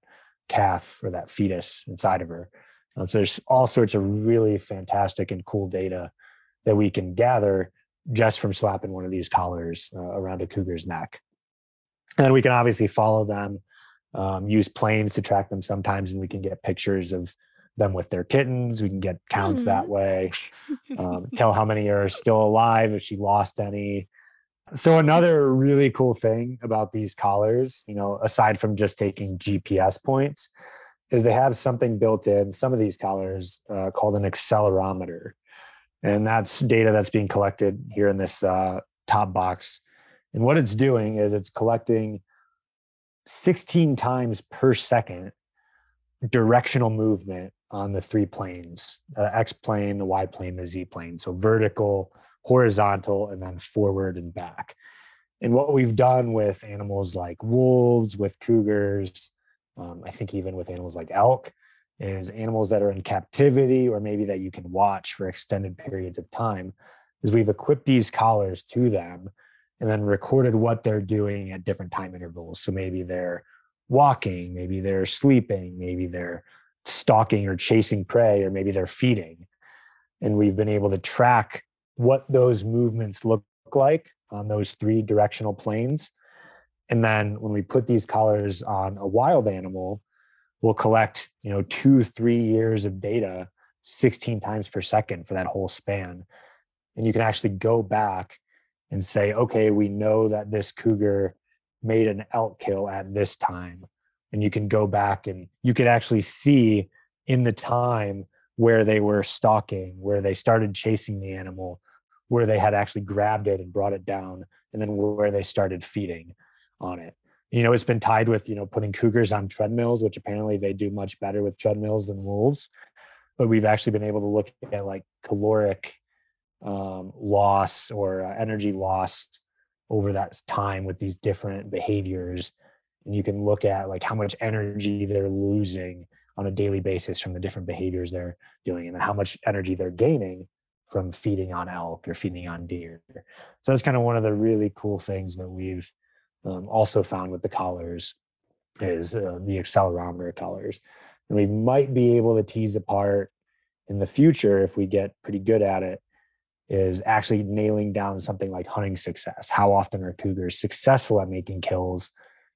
calf or that fetus inside of her. Um, so there's all sorts of really fantastic and cool data that we can gather just from slapping one of these collars uh, around a cougar's neck. And then we can obviously follow them, um, use planes to track them sometimes, and we can get pictures of them with their kittens. We can get counts mm. that way, um, [LAUGHS] tell how many are still alive, if she lost any. So another really cool thing about these collars, you know, aside from just taking GPS points, is they have something built in some of these collars uh, called an accelerometer, and that's data that's being collected here in this uh, top box. And what it's doing is it's collecting 16 times per second directional movement on the three planes uh, x plane the y plane the z plane. So vertical horizontal and then forward and back. And what we've done with animals like wolves with cougars um, i think even with animals like elk is animals that are in captivity or maybe that you can watch for extended periods of time is we've equipped these collars to them and then recorded what they're doing at different time intervals so maybe they're walking maybe they're sleeping maybe they're stalking or chasing prey or maybe they're feeding and we've been able to track what those movements look like on those three directional planes. And then when we put these collars on a wild animal, we'll collect, you know, two, three years of data 16 times per second for that whole span. And you can actually go back and say, okay, we know that this cougar made an elk kill at this time. And you can go back and you could actually see in the time where they were stalking, where they started chasing the animal, where they had actually grabbed it and brought it down, and then where they started feeding on it. You know, it's been tied with, you know, putting cougars on treadmills, which apparently they do much better with treadmills than wolves. But we've actually been able to look at like caloric um, loss or uh, energy loss over that time with these different behaviors. And you can look at like how much energy they're losing on a daily basis from the different behaviors they're doing and how much energy they're gaining from feeding on elk or feeding on deer. So that's kind of one of the really cool things that we've um, also found with the collars is uh, the accelerometer collars. And we might be able to tease apart in the future if we get pretty good at it is actually nailing down something like hunting success. How often are cougars successful at making kills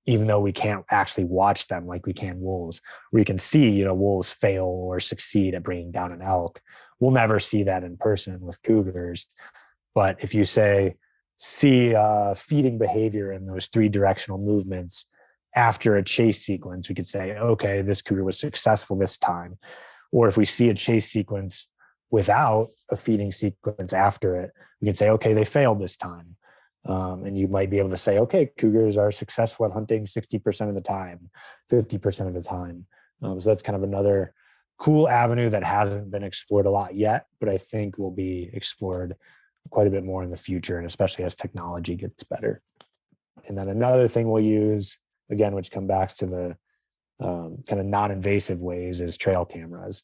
even though we can't actually watch them like we can wolves. We can see, you know, wolves fail or succeed at bringing down an elk. We'll never see that in person with cougars. But if you say, see uh, feeding behavior in those three directional movements after a chase sequence, we could say, okay, this cougar was successful this time. Or if we see a chase sequence without a feeding sequence after it, we can say, okay, they failed this time. Um, and you might be able to say, okay, cougars are successful at hunting 60% of the time, 50% of the time. Um, so that's kind of another cool avenue that hasn't been explored a lot yet, but I think will be explored quite a bit more in the future, and especially as technology gets better. And then another thing we'll use, again, which comes back to the um, kind of non invasive ways, is trail cameras.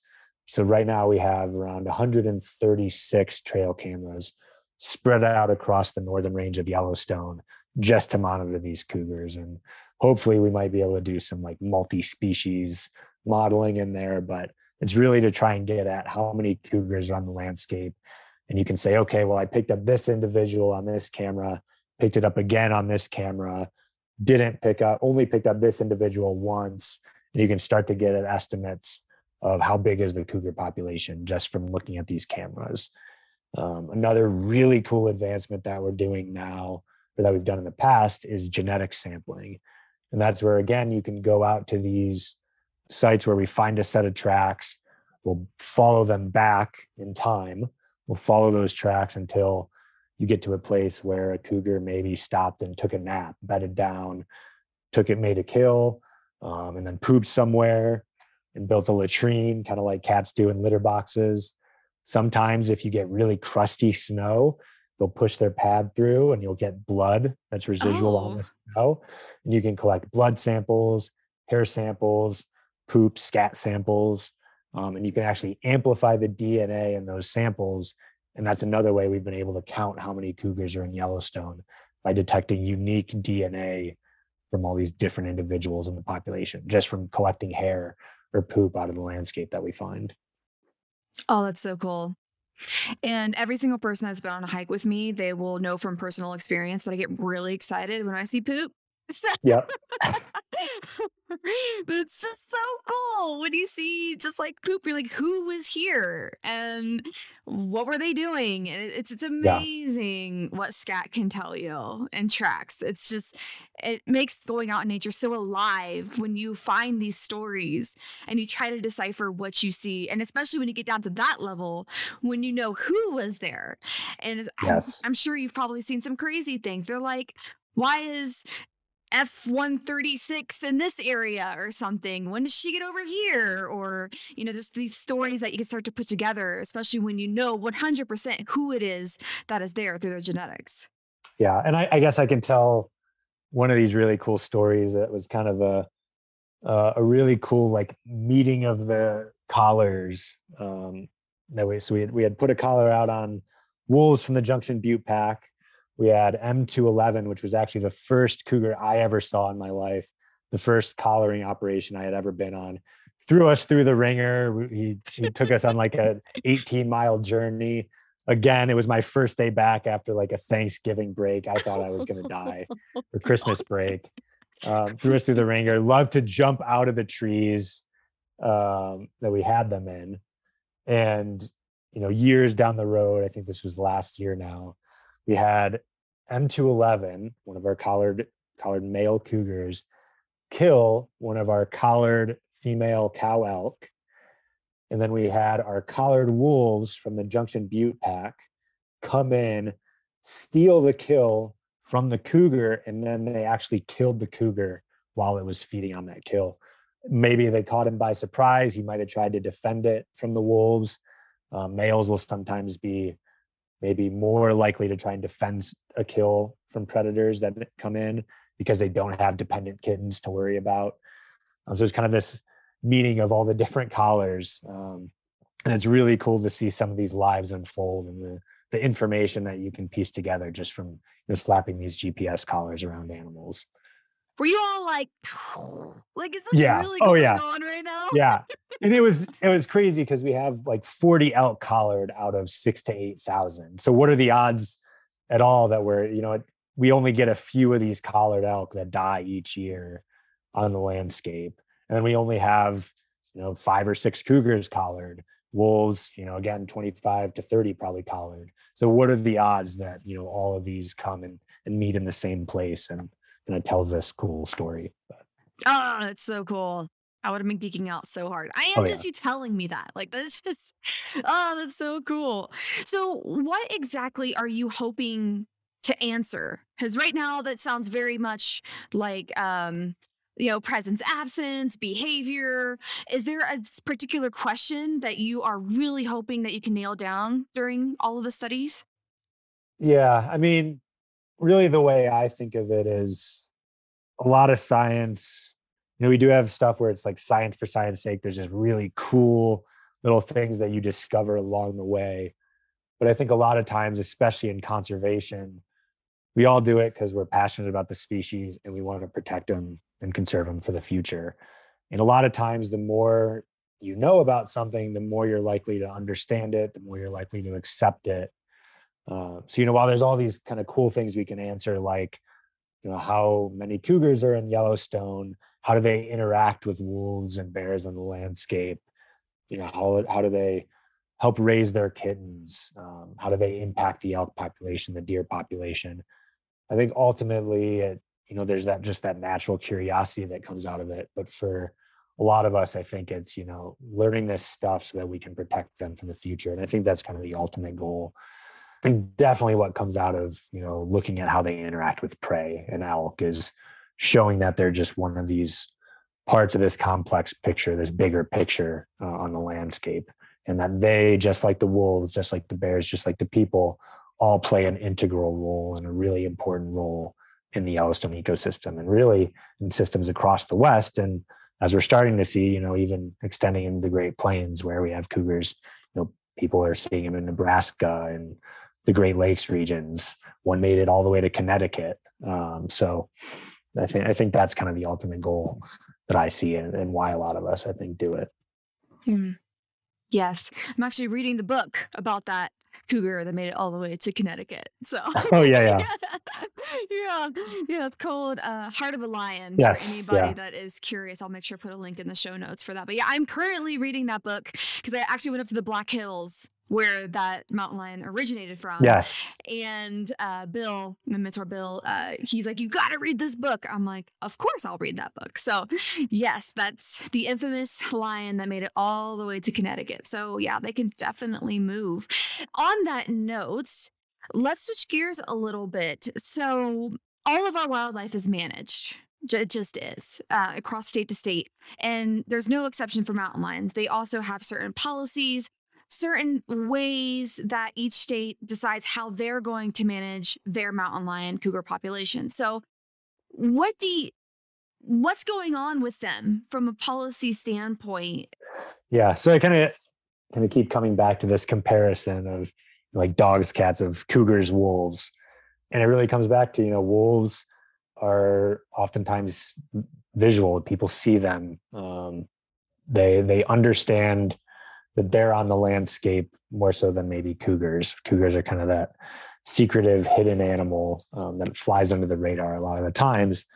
So right now we have around 136 trail cameras spread out across the northern range of Yellowstone just to monitor these cougars. And hopefully we might be able to do some like multi-species modeling in there, but it's really to try and get at how many cougars are on the landscape. And you can say, okay, well, I picked up this individual on this camera, picked it up again on this camera, didn't pick up, only picked up this individual once. And you can start to get at estimates of how big is the cougar population just from looking at these cameras. Um, another really cool advancement that we're doing now or that we've done in the past is genetic sampling. And that's where, again, you can go out to these sites where we find a set of tracks, we'll follow them back in time, we'll follow those tracks until you get to a place where a cougar maybe stopped and took a nap, bedded down, took it, made a kill, um, and then pooped somewhere and built a latrine, kind of like cats do in litter boxes. Sometimes, if you get really crusty snow, they'll push their pad through and you'll get blood that's residual oh. on the snow. And you can collect blood samples, hair samples, poop, scat samples, um, and you can actually amplify the DNA in those samples. And that's another way we've been able to count how many cougars are in Yellowstone by detecting unique DNA from all these different individuals in the population, just from collecting hair or poop out of the landscape that we find. Oh, that's so cool. And every single person that's been on a hike with me, they will know from personal experience that I get really excited when I see poop. Yep. [LAUGHS] it's just so cool when you see just like poop. You're like, who was here and what were they doing? And it's it's amazing yeah. what scat can tell you and tracks. It's just it makes going out in nature so alive when you find these stories and you try to decipher what you see, and especially when you get down to that level, when you know who was there. And yes. I'm, I'm sure you've probably seen some crazy things. They're like, why is F 136 in this area or something. When does she get over here? Or, you know, just these stories that you can start to put together, especially when you know 100% who it is that is there through their genetics. Yeah. And I, I guess I can tell one of these really cool stories that was kind of a, uh, a really cool like meeting of the collars um, that way. So we had, we had put a collar out on wolves from the Junction Butte pack we had M211, which was actually the first cougar I ever saw in my life, the first collaring operation I had ever been on. Threw us through the ringer. He, he took us on like a 18 mile journey. Again, it was my first day back after like a Thanksgiving break. I thought I was going to die or [LAUGHS] Christmas break. Um, threw us through the ringer. Loved to jump out of the trees um, that we had them in. And, you know, years down the road, I think this was last year now, we had M211, one of our collared collared male cougars, kill one of our collared female cow elk. And then we had our collared wolves from the Junction Butte pack come in, steal the kill from the cougar, and then they actually killed the cougar while it was feeding on that kill. Maybe they caught him by surprise. He might have tried to defend it from the wolves. Uh, males will sometimes be maybe more likely to try and defend a kill from predators that come in because they don't have dependent kittens to worry about. Um, so it's kind of this meeting of all the different collars. Um, and it's really cool to see some of these lives unfold and the, the information that you can piece together just from you know, slapping these GPS collars around animals. Were you all like, [SNIFFS] like, is this yeah. really oh, going yeah. on right now? yeah. And it was [LAUGHS] it was crazy because we have like 40 elk collared out of six to eight thousand. So what are the odds at all that we're, you know, we only get a few of these collared elk that die each year on the landscape. And then we only have, you know, five or six cougars collared, wolves, you know, again, 25 to 30 probably collared. So what are the odds that, you know, all of these come and, and meet in the same place and and it tells this cool story. Oh, that's so cool. I would have been geeking out so hard. I am oh, just yeah. you telling me that. Like that's just oh, that's so cool. So what exactly are you hoping to answer? Because right now that sounds very much like um you know presence absence behavior is there a particular question that you are really hoping that you can nail down during all of the studies yeah i mean really the way I think of it is a lot of science. You know, we do have stuff where it's like science for science sake. There's just really cool little things that you discover along the way. But I think a lot of times, especially in conservation, we all do it because we're passionate about the species and we want to protect them and conserve them for the future. And a lot of times, the more you know about something, the more you're likely to understand it, the more you're likely to accept it. Uh, so you know, while there's all these kind of cool things we can answer, like you know, how many cougars are in Yellowstone? How do they interact with wolves and bears on the landscape? You know, how how do they help raise their kittens? Um, how do they impact the elk population, the deer population? I think ultimately, it, you know, there's that just that natural curiosity that comes out of it. But for a lot of us, I think it's, you know, learning this stuff so that we can protect them for the future. And I think that's kind of the ultimate goal. Definitely what comes out of, you know, looking at how they interact with prey and elk is showing that they're just one of these parts of this complex picture, this bigger picture uh, on the landscape. And that they, just like the wolves, just like the bears, just like the people, all play an integral role and a really important role in the Yellowstone ecosystem and really in systems across the West. And as we're starting to see, you know, even extending into the Great Plains where we have cougars, you know, people are seeing them in Nebraska and the Great Lakes regions. One made it all the way to Connecticut. Um, so I think I think that's kind of the ultimate goal that I see and, and why a lot of us I think do it. Mm. Yes, I'm actually reading the book about that cougar that made it all the way to Connecticut. So [LAUGHS] Oh yeah, yeah. [LAUGHS] yeah, yeah. It's called uh, Heart of a Lion. Yes, For anybody yeah. that is curious, I'll make sure to put a link in the show notes for that. But yeah, I'm currently reading that book because I actually went up to the Black Hills where that mountain lion originated from. Yes. And uh, Bill, my mentor Bill, uh, he's like, "You got to read this book." I'm like, "Of course, I'll read that book." So, yes, that's the infamous lion that made it all the way to Connecticut. So, yeah, they can definitely move. On that note, let's switch gears a little bit. So, all of our wildlife is managed. It just is uh, across state to state. And there's no exception for mountain lions. They also have certain policies, certain ways that each state decides how they're going to manage their mountain lion cougar population. So, what do you, what's going on with them from a policy standpoint? Yeah. So I kind of kind of keep coming back to this comparison of like dogs, cats, of cougars, wolves. And it really comes back to, you know, wolves are oftentimes visual. People see them. Um, they they understand that they're on the landscape more so than maybe cougars. Cougars are kind of that secretive, hidden animal um, that flies under the radar a lot of the times,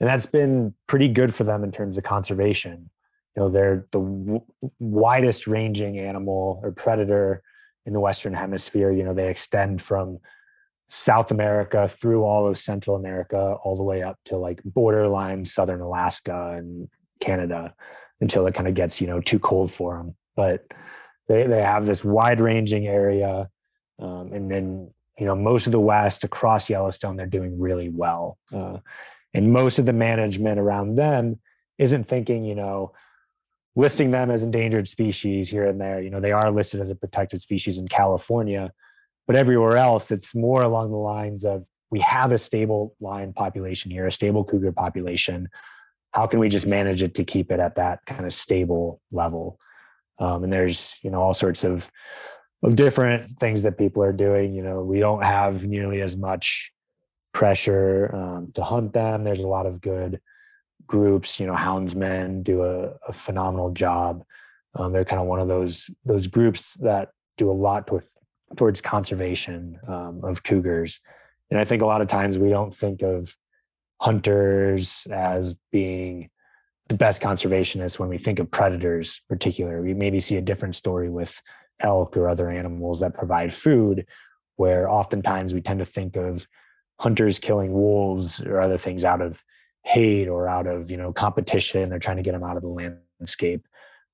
and that's been pretty good for them in terms of conservation. You know, they're the w- widest ranging animal or predator in the Western Hemisphere. You know, they extend from South America through all of Central America, all the way up to like borderline Southern Alaska and Canada until it kind of gets, you know, too cold for them. But they, they have this wide ranging area. Um, and then, you know, most of the West across Yellowstone, they're doing really well. Uh, and most of the management around them isn't thinking, you know, listing them as endangered species here and there. You know, they are listed as a protected species in California, but everywhere else, it's more along the lines of we have a stable lion population here, a stable cougar population. How can we just manage it to keep it at that kind of stable level? Um, and there's you know all sorts of of different things that people are doing. You know, we don't have nearly as much pressure um, to hunt them. There's a lot of good groups. You know, houndsmen do a, a phenomenal job. Um, they're kind of one of those those groups that do a lot with towards conservation um, of cougars. And I think a lot of times we don't think of hunters as being the best conservationists when we think of predators particular. We maybe see a different story with elk or other animals that provide food where oftentimes we tend to think of hunters killing wolves or other things out of hate or out of you know competition. They're trying to get them out of the landscape.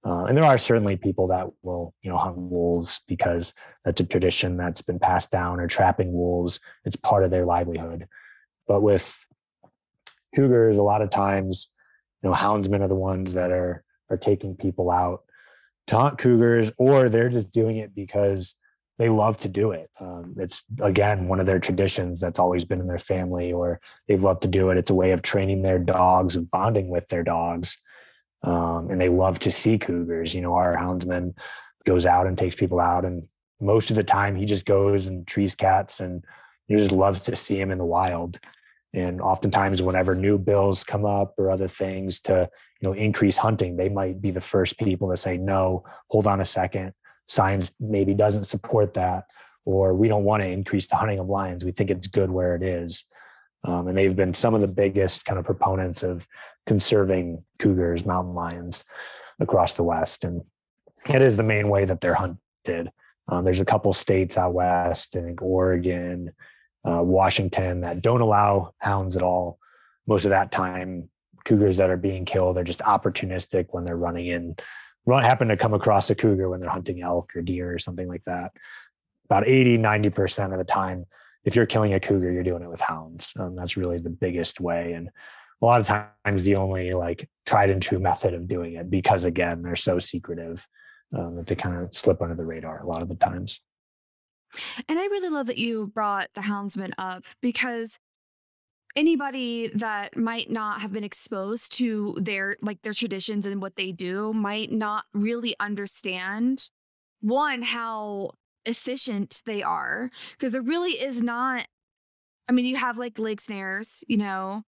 Uh, and there are certainly people that will you know hunt wolves because that's a tradition that's been passed down or trapping wolves. It's part of their livelihood. But with cougars a lot of times you know houndsmen are the ones that are are taking people out to hunt cougars or they're just doing it because they love to do it. Um, it's again one of their traditions that's always been in their family or they've loved to do it. It's a way of training their dogs of bonding with their dogs um, and they love to see cougars. You know our houndsman goes out and takes people out and most of the time he just goes and trees cats and he just loves to see him in the wild and oftentimes whenever new bills come up or other things to you know increase hunting they might be the first people to say no hold on a second. Science maybe doesn't support that or we don't want to increase the hunting of lions. We think it's good where it is. Um, and they've been some of the biggest kind of proponents of conserving cougars mountain lions across the west and it is the main way that they're hunted. Um, there's a couple states out west i think oregon uh, Washington that don't allow hounds at all. Most of that time, cougars that are being killed are just opportunistic when they're running in. Run, happen to come across a cougar when they're hunting elk or deer or something like that. About 80, 90% of the time, if you're killing a cougar, you're doing it with hounds. Um, that's really the biggest way. And a lot of times the only like tried and true method of doing it because again, they're so secretive um, that they kind of slip under the radar a lot of the times. And I really love that you brought the houndsman up because anybody that might not have been exposed to their like their traditions and what they do might not really understand one how efficient they are because there really is not I mean you have like leg snares, you know,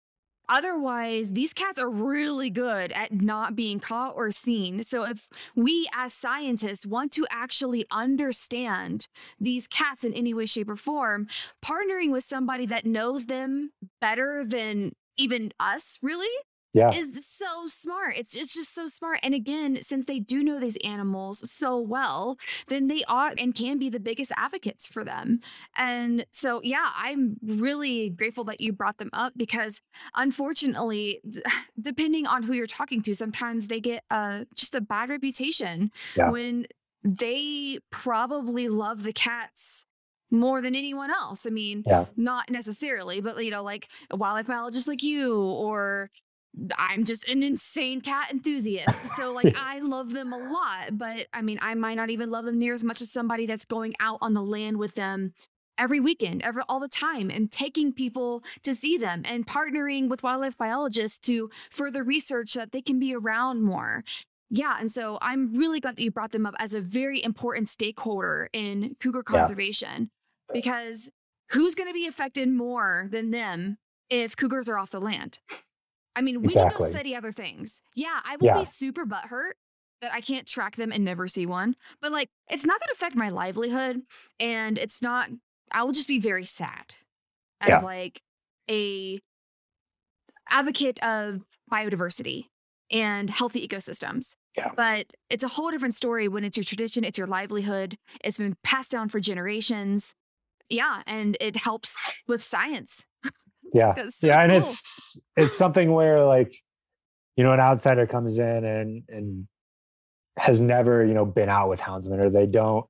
Otherwise, these cats are really good at not being caught or seen. So, if we as scientists want to actually understand these cats in any way, shape, or form, partnering with somebody that knows them better than even us, really, yeah. is so smart. It's it's just so smart. And again, since they do know these animals so well, then they are and can be the biggest advocates for them. And so yeah, I'm really grateful that you brought them up because unfortunately, [SIGHS] depending on who you're talking to, sometimes they get uh just a bad reputation yeah. when they probably love the cats more than anyone else. I mean, yeah. not necessarily, but you know, like a wildlife biologist like you or I'm just an insane cat enthusiast. So like [LAUGHS] I love them a lot, but I mean I might not even love them near as much as somebody that's going out on the land with them every weekend, every all the time and taking people to see them and partnering with wildlife biologists to further research so that they can be around more. Yeah, and so I'm really glad that you brought them up as a very important stakeholder in cougar conservation yeah. because who's going to be affected more than them if cougars are off the land? I mean, we exactly. can go study other things. Yeah, I will yeah. be super butthurt that I can't track them and never see one. But like, it's not going to affect my livelihood, and it's not. I will just be very sad as yeah. like a advocate of biodiversity and healthy ecosystems. Yeah. But it's a whole different story when it's your tradition, it's your livelihood, it's been passed down for generations. Yeah, and it helps with science [LAUGHS] yeah. So yeah and it's it's something where like you know an outsider comes in and and has never you know been out with houndsmen or they don't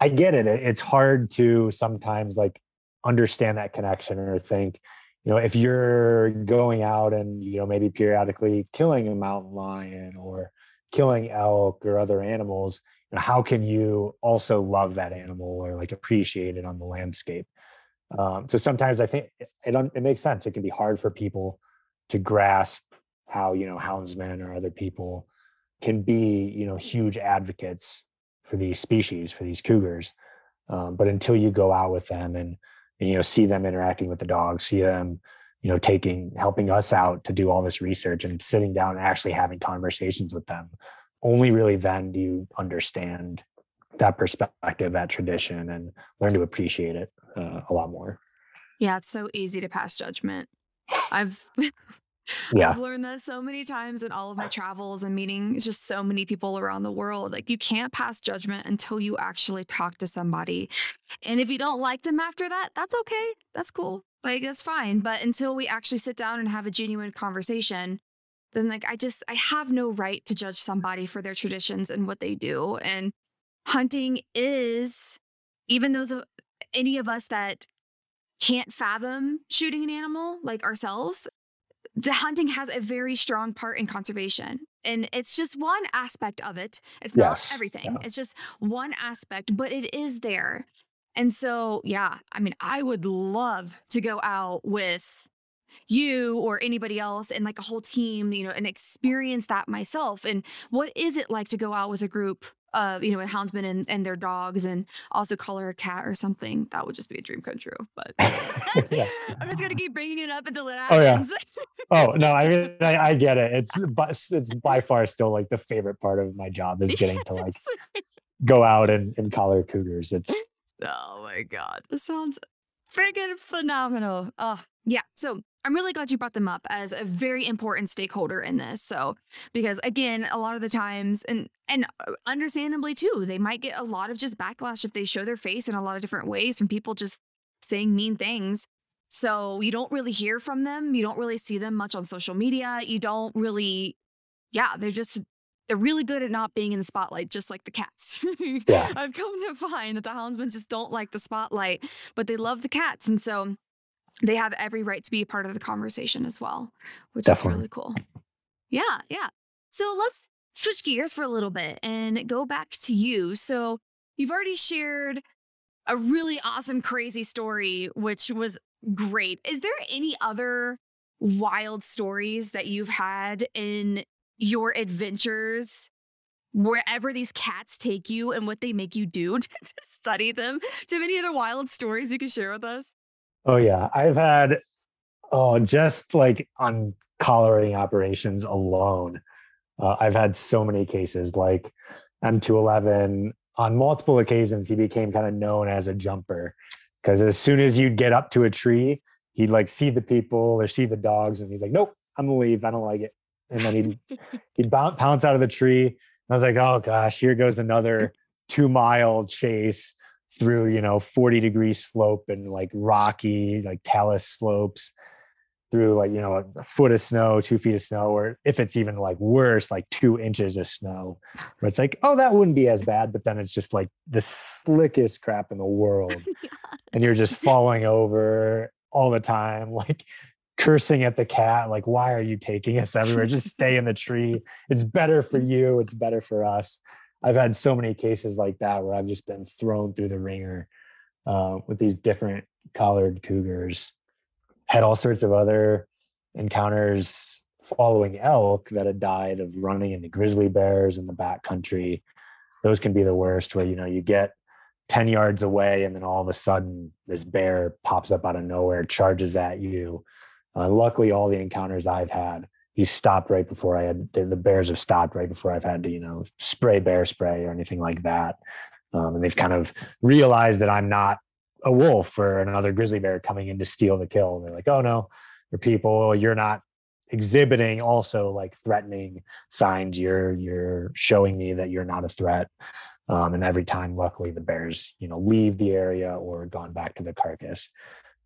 i get it it's hard to sometimes like understand that connection or think you know if you're going out and you know maybe periodically killing a mountain lion or killing elk or other animals you know, how can you also love that animal or like appreciate it on the landscape um, so sometimes I think it, it makes sense. It can be hard for people to grasp how you know houndsmen or other people can be you know huge advocates for these species for these cougars um, but until you go out with them and, and, you know see them interacting with the dogs see them you know taking helping us out to do all this research and sitting down and actually having conversations with them only really then do you understand that perspective that tradition and learn to appreciate it uh, a lot more. Yeah, it's so easy to pass judgment. I've [LAUGHS] yeah. I've learned that so many times in all of my travels and meeting just so many people around the world. Like you can't pass judgment until you actually talk to somebody. And if you don't like them after that, that's okay. That's cool. Like that's fine. But until we actually sit down and have a genuine conversation, then like I just I have no right to judge somebody for their traditions and what they do. And hunting is even those any of us that can't fathom shooting an animal like ourselves, the hunting has a very strong part in conservation. And it's just one aspect of it. It's yes. not everything. Yeah. It's just one aspect, but it is there. And so, yeah, I mean, I would love to go out with you or anybody else and like a whole team, you know, and experience that myself. And what is it like to go out with a group uh, you know, a houndsman and, and their dogs and also color a cat or something. That would just be a dream come true. But [LAUGHS] [LAUGHS] yeah. I'm just gonna keep bringing it up until it happens. Oh yeah. oh no, I mean [LAUGHS] I, I, get it. It's but it's by far still like the favorite part of my job is getting to like go out and, and collar cougars. It's oh my god. This sounds freaking phenomenal. Oh yeah. So I'm really glad you brought them up as a very important stakeholder in this. So, because again, a lot of the times, and and uh, understandably too, they might get a lot of just backlash if they show their face in a lot of different ways from people just saying mean things. So you don't really hear from them. You don't really see them much on social media. You don't really, yeah, they're just, they're really good at not being in the spotlight, just like the cats. Yeah. [LAUGHS] I've come to find that the houndsmen just don't like the spotlight, but they love the cats. And so they have every right to be a part of the conversation as well, which Definitely. is really cool. Yeah, yeah. So let's switch gears for a little bit and go back to you. So you've already shared a really awesome, crazy story, which was great. Is there any other wild stories that you've had in your adventures? Wherever these cats take you and what they make you do to, [LAUGHS] to study them. Do you have any other wild stories you can share with us? Oh yeah, I've had oh just like on collaring operations alone, uh, I've had so many cases. Like M211 on multiple occasions, he became kind of known as a jumper because as soon as you'd get up to a tree, he'd like see the people or see the dogs, and he's like, "Nope, I'm gonna leave. I don't like it." And then he'd [LAUGHS] he'd bounce, out of the tree. And I was like, "Oh gosh, here goes another [LAUGHS] two mile chase." Through you know 40 degree slope and like rocky like talus slopes through like you know a foot of snow two feet of snow or if it's even like worse like two inches of snow where it's like oh that wouldn't be as bad but then it's just like the slickest crap in the world. [LAUGHS] Yeah. and you're just falling over all the time [LAUGHS] like cursing at the cat like why are you taking us everywhere? Just stay in the tree. It's better for [LAUGHS] you. It's better for us I've had so many cases like that where I've just been thrown through the wringer uh, with these different collared cougars. Had all sorts of other encounters following elk that had died of running into grizzly bears in the backcountry. Those can be the worst, where you know you get 10 yards away and then all of a sudden this bear pops up out of nowhere, charges at you. Uh, luckily, all the encounters I've had he stopped right before I had the, the, bears have stopped right before I've had to you know spray bear spray or anything like that, um, and they've kind of realized that I'm not a wolf or another grizzly bear coming in to steal the kill. And they're like, oh no, you're people. You're not exhibiting also like threatening signs. You're you're showing me that you're not a threat. Um, and every time, luckily, the bears you know leave the area or gone back to the carcass.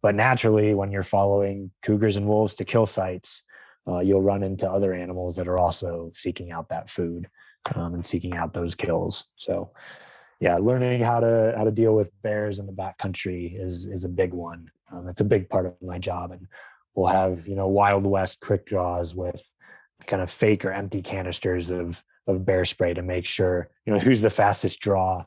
But naturally, when you're following cougars and wolves to kill sites, uh, you'll run into other animals that are also seeking out that food um, and seeking out those kills. So, yeah, learning how to how to deal with bears in the backcountry is is a big one. Um, it's a big part of my job, and we'll have you know Wild West quick draws with kind of fake or empty canisters of of bear spray to make sure you know who's the fastest draw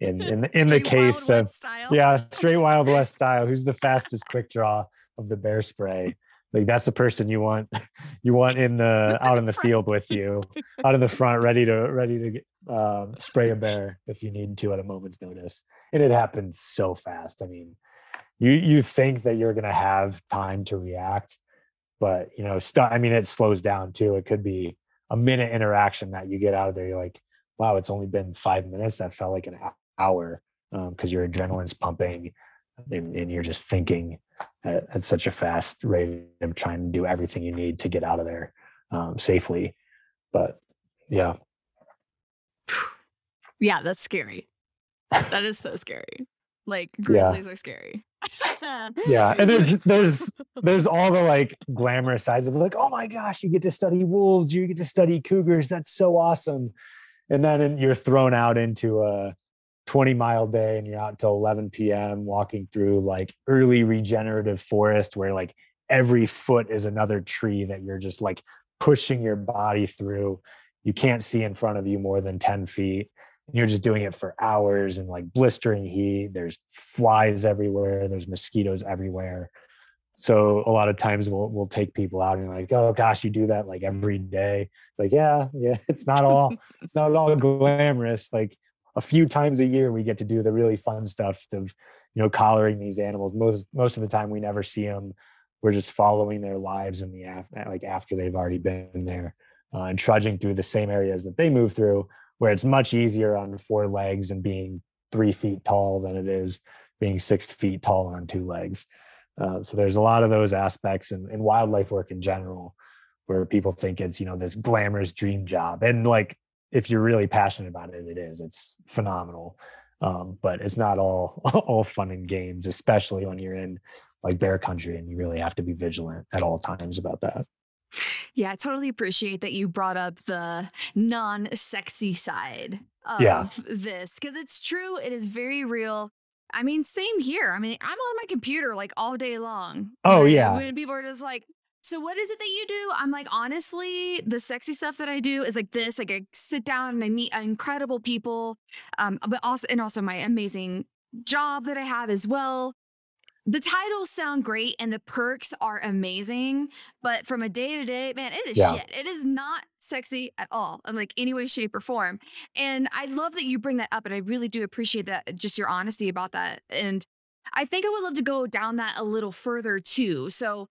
in in, in the case of yeah straight Wild [LAUGHS] West style. Who's the fastest quick draw of the bear spray? Like that's the person you want [LAUGHS] you want in the out in the field with you out in the front ready to ready to um, spray a bear if you need to at a moment's notice. And it happens so fast. I mean you you think that you're going to have time to react but you know st- i mean it slows down too. It could be a minute interaction that you get out of there you're like wow it's only been five minutes. That felt like an hour because um, your adrenaline's pumping and, and you're just thinking at, at, such a fast rate of trying to do everything you need to get out of there um, safely. But yeah. Yeah, that's scary. That is so scary. Like [LAUGHS] grizzlies yeah. are scary. [LAUGHS] yeah, and there's there's there's all the like glamorous sides of like, oh my gosh, you get to study wolves, you get to study cougars. That's so awesome. And then you're thrown out into a 20 mile day and you're out until 11 p.m. walking through like early regenerative forest where like every foot is another tree that you're just like pushing your body through. You can't see in front of you more than 10 feet. And you're just doing it for hours and like blistering heat. There's flies everywhere, there's mosquitoes everywhere. So a lot of times we'll we'll take people out and like, oh gosh, you do that like every day. It's like, yeah, yeah, [LAUGHS] it's not all it's not all glamorous. Like a few times a year we get to do the really fun stuff of you know collaring these animals. Most most of the time we never see them we're just following their lives in the like after they've already been there uh, and trudging through the same areas that they move through where it's much easier on four legs and being three feet tall than it is being six feet tall on two legs. Uh, so there's a lot of those aspects in, in wildlife work in general where people think it's you know this glamorous dream job. And like if you're really passionate about it, it is. It's phenomenal. Um, but it's not all [LAUGHS] all fun and games, especially when you're in like bear country and you really have to be vigilant at all times about that. Yeah, I totally appreciate that you brought up the non-sexy side of Yeah. this because it's true. It is very real. I mean, same here. I mean, I'm on my computer like all day long. Oh yeah. when people are just like, so what is it that you do? I'm like, honestly, the sexy stuff that I do is like this. Like I sit down and I meet incredible people. Um, but also and also my amazing job that I have as well the titles sound great and the perks are amazing, but from a day to day, man, it is Yeah. shit. It is not sexy at all in like any way, shape, or form. And I love that you bring that up, and I really do appreciate that, just your honesty about that. And I think I would love to go down that a little further too. So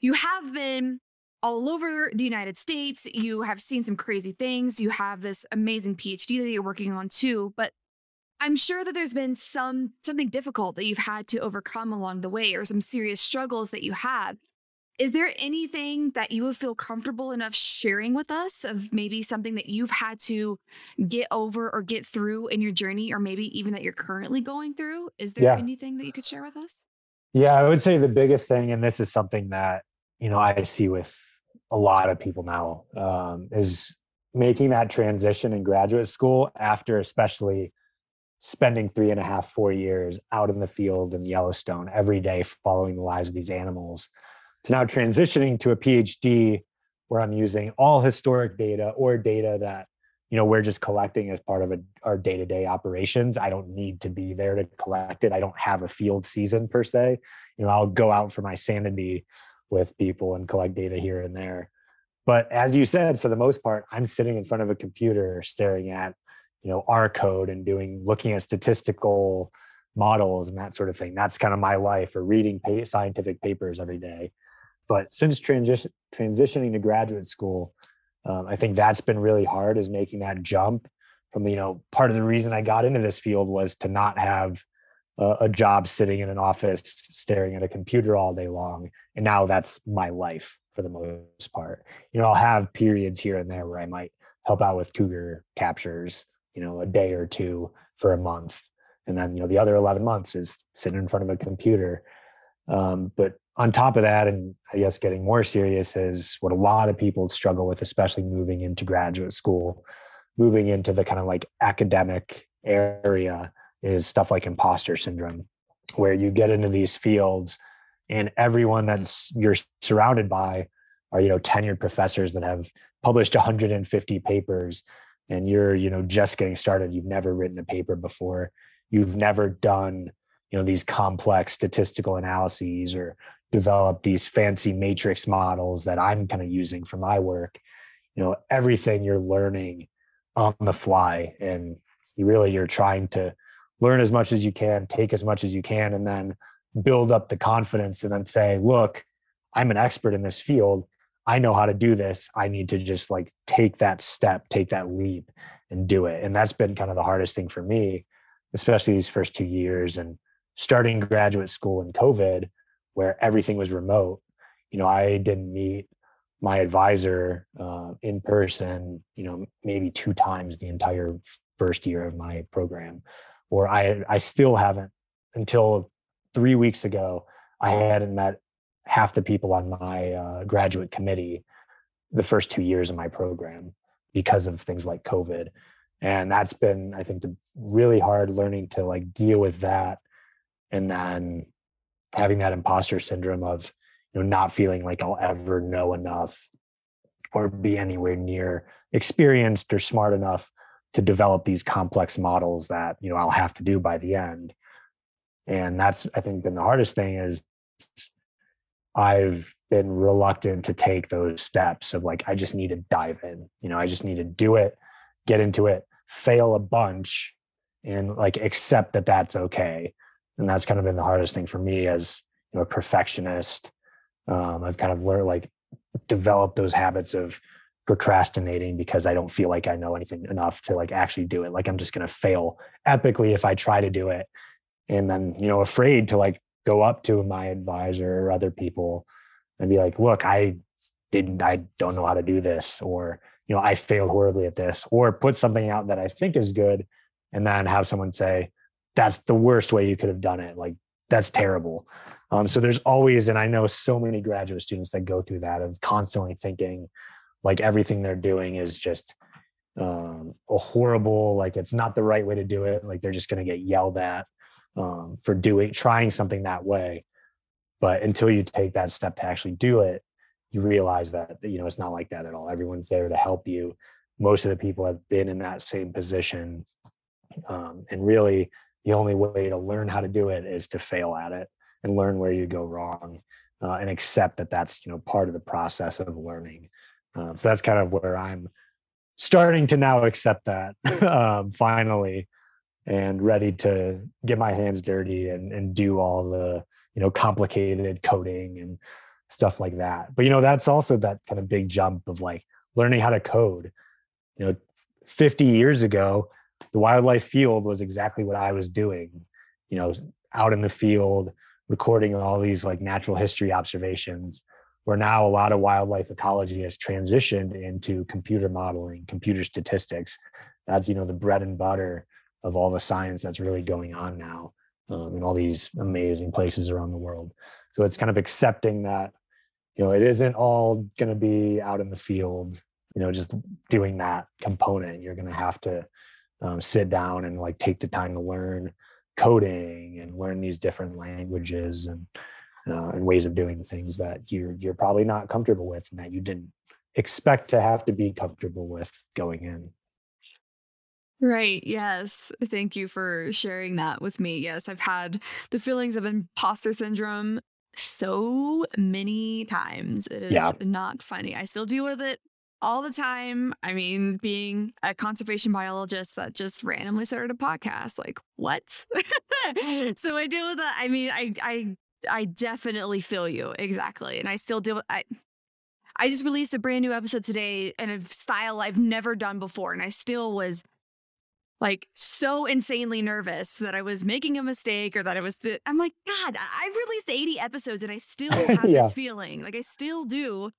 you have been all over the United States. You have seen some crazy things. You have this amazing PhD that you're working on too. But I'm sure that there's been some something difficult that you've had to overcome along the way or some serious struggles that you have. Is there anything that you would feel comfortable enough sharing with us of maybe something that you've had to get over or get through in your journey or maybe even that you're currently going through? Is there Yeah. anything that you could share with us? Yeah, I would say the biggest thing, and this is something that you know I see with a lot of people now, um, is making that transition in graduate school after, especially spending three and a half, four years out in the field in Yellowstone every day, following the lives of these animals, to now transitioning to a PhD where I'm using all historic data or data that you know we're just collecting as part of a, our day-to-day operations. I don't need to be there to collect it. I don't have a field season per se. You know, I'll go out for my sanity with people and collect data here and there. But as you said, for the most part, I'm sitting in front of a computer staring at, you know, R code and doing looking at statistical models and that sort of thing. That's kind of my life or reading scientific papers every day. But since transition transitioning to graduate school, um, I think that's been really hard is making that jump from, you know, part of the reason I got into this field was to not have a, a job sitting in an office staring at a computer all day long. And now that's my life for the most part. You know, I'll have periods here and there where I might help out with cougar captures, you know, a day or two for a month. And then, you know, the other 11 months is sitting in front of a computer. Um, but on top of that, and I guess getting more serious is what a lot of people struggle with, especially moving into graduate school, moving into the kind of like academic area is stuff like imposter syndrome, where you get into these fields and everyone that's you're surrounded by are, you know, tenured professors that have published 150 papers and you're, you know, just getting started. You've never written a paper before. You've never done, you know, these complex statistical analyses or developed these fancy matrix models that I'm kind of using for my work. You know, everything you're learning on the fly and really you're trying to learn as much as you can, take as much as you can, and then build up the confidence and then say, look, I'm an expert in this field. I know how to do this. I need to just like take that step, take that leap and do it. And that's been kind of the hardest thing for me, especially these first two years and starting graduate school in COVID, where everything was remote. You know, I didn't meet my advisor uh, in person, you know, maybe two times the entire first year of my program or I I still haven't until three weeks ago. I hadn't met half the people on my uh, graduate committee the first two years of my program because of things like COVID, and that's been I think really hard learning to like deal with that, and then having that imposter syndrome of you know not feeling like I'll ever know enough or be anywhere near experienced or smart enough to develop these complex models that you know I'll have to do by the end. And that's I think been the hardest thing is I've been reluctant to take those steps of like I just need to dive in. You know, I just need to do it, get into it, fail a bunch and like accept that that's okay. And that's kind of been the hardest thing for me as you know a perfectionist. Um, I've kind of learned like developed those habits of procrastinating because I don't feel like I know anything enough to like actually do it. Like I'm just going to fail epically if I try to do it. And then, you know, afraid to like go up to my advisor or other people and be like, look, I didn't, I don't know how to do this, or, you know, I failed horribly at this, or put something out that I think is good and then have someone say, that's the worst way you could have done it. Like that's terrible. Um, so there's always, and I know so many graduate students that go through that of constantly thinking like everything they're doing is just um, a horrible, like it's not the right way to do it. Like they're just going to get yelled at um, for doing, trying something that way. But until you take that step to actually do it, you realize that, you know, it's not like that at all. Everyone's there to help you. Most of the people have been in that same position. Um, and really, the only way to learn how to do it is to fail at it and learn where you go wrong uh, and accept that that's you know part of the process of learning um, so that's kind of where i'm starting to now accept that [LAUGHS] um, finally and ready to get my hands dirty and, and do all the you know complicated coding and stuff like that. But you know that's also that kind of big jump of like learning how to code. You know 50 years ago the wildlife field was exactly what i was doing you know out in the field recording all these like natural history observations where now a lot of wildlife ecology has transitioned into computer modeling computer statistics. That's you know the bread and butter of all the science that's really going on now um, in all these amazing places around the world. So it's kind of accepting that you know it isn't all going to be out in the field you know just doing that component. You're going to have to um, sit down and like take the time to learn coding and learn these different languages and uh, and ways of doing things that you're you're probably not comfortable with and that you didn't expect to have to be comfortable with going in. Right. Yes. Thank you for sharing that with me. Yes, I've had the feelings of imposter syndrome so many times. It is Yeah. not funny. I still deal with it all the time. I mean, being a conservation biologist that just randomly started a podcast, like what? [LAUGHS] so I deal with that. I mean, I I I definitely feel you exactly, and I still deal. With, I I just released a brand new episode today in a style I've never done before, and I still was like so insanely nervous that I was making a mistake or that I was. th- I'm like, God, I've released 80 episodes and I [LAUGHS] still have yeah. this feeling. Like I still do.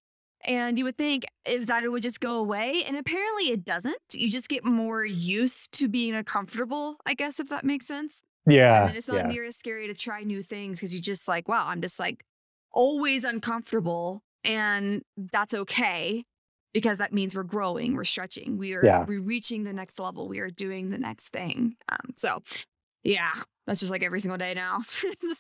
And you would think it that it would just go away, and apparently it doesn't. You just get more used to being uncomfortable, I guess, if that makes sense. And Yeah. then it's not Yeah. near as scary to try new things because you just like, wow, I'm just like always uncomfortable. And that's okay because that means we're growing, we're stretching, we are Yeah. we're reaching the next level, we are doing the next thing. Um, so yeah, that's just like every single day now.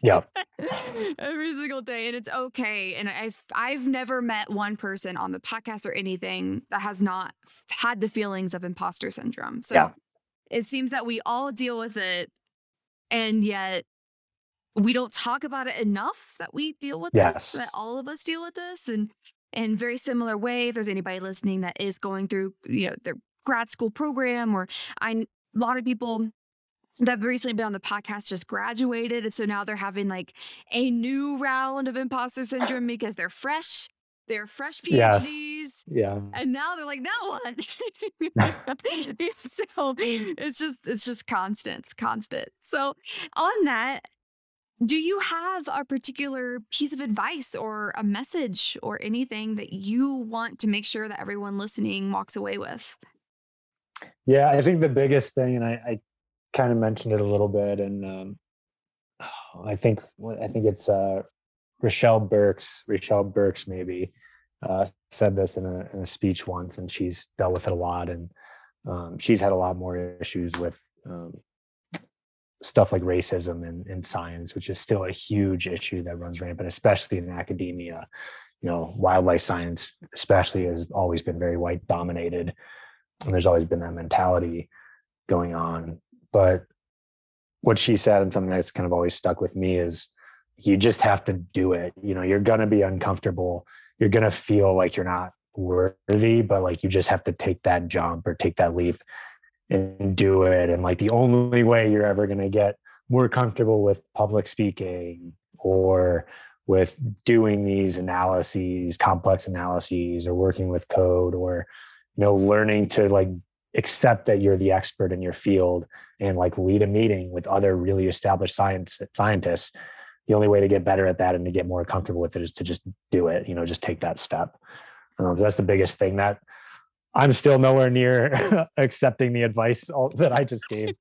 Yep. [LAUGHS] every single day. And it's okay. And I've I've never met one person on the podcast or anything that has not had the feelings of imposter syndrome. So Yeah. it seems that we all deal with it and yet we don't talk about it enough that we deal with this Yes. that all of us deal with this and in very similar way if there's anybody listening that is going through you know their grad school program or I a lot of people that have recently been on the podcast just graduated and so now they're having like a new round of imposter syndrome because they're fresh they're fresh Yes. [LAUGHS] Yeah. and now they're like, now what? [LAUGHS] [LAUGHS] so it's just it's just constant, it's constant. So on that, do you have a particular piece of advice or a message or anything that you want to make sure that everyone listening walks away with? Yeah. I think the biggest thing, and I, I kind of mentioned it a little bit, and um, [SIGHS] I think I think it's uh, Rochelle Burks, Rochelle Burks maybe uh, said this in a, in a speech once, and she's dealt with it a lot, and um, she's had a lot more issues with um, stuff like racism in, in science, which is still a huge issue that runs rampant, especially in academia. You know, wildlife science, especially, has always been very white dominated, and there's always been that mentality going on. But what she said, and something that's kind of always stuck with me, is you just have to do it. You know, you're gonna be uncomfortable. You're gonna feel like you're not worthy, but like you just have to take that jump or take that leap and do it. And like the only way you're ever gonna get more comfortable with public speaking or with doing these analyses, complex analyses, or working with code, or you know, learning to like accept that you're the expert in your field and like lead a meeting with other really established science scientists the only way to get better at that and to get more comfortable with it is to just do it you know just take that step um, that's the biggest thing that I'm still nowhere near [LAUGHS] accepting the advice [LAUGHS] that I just gave.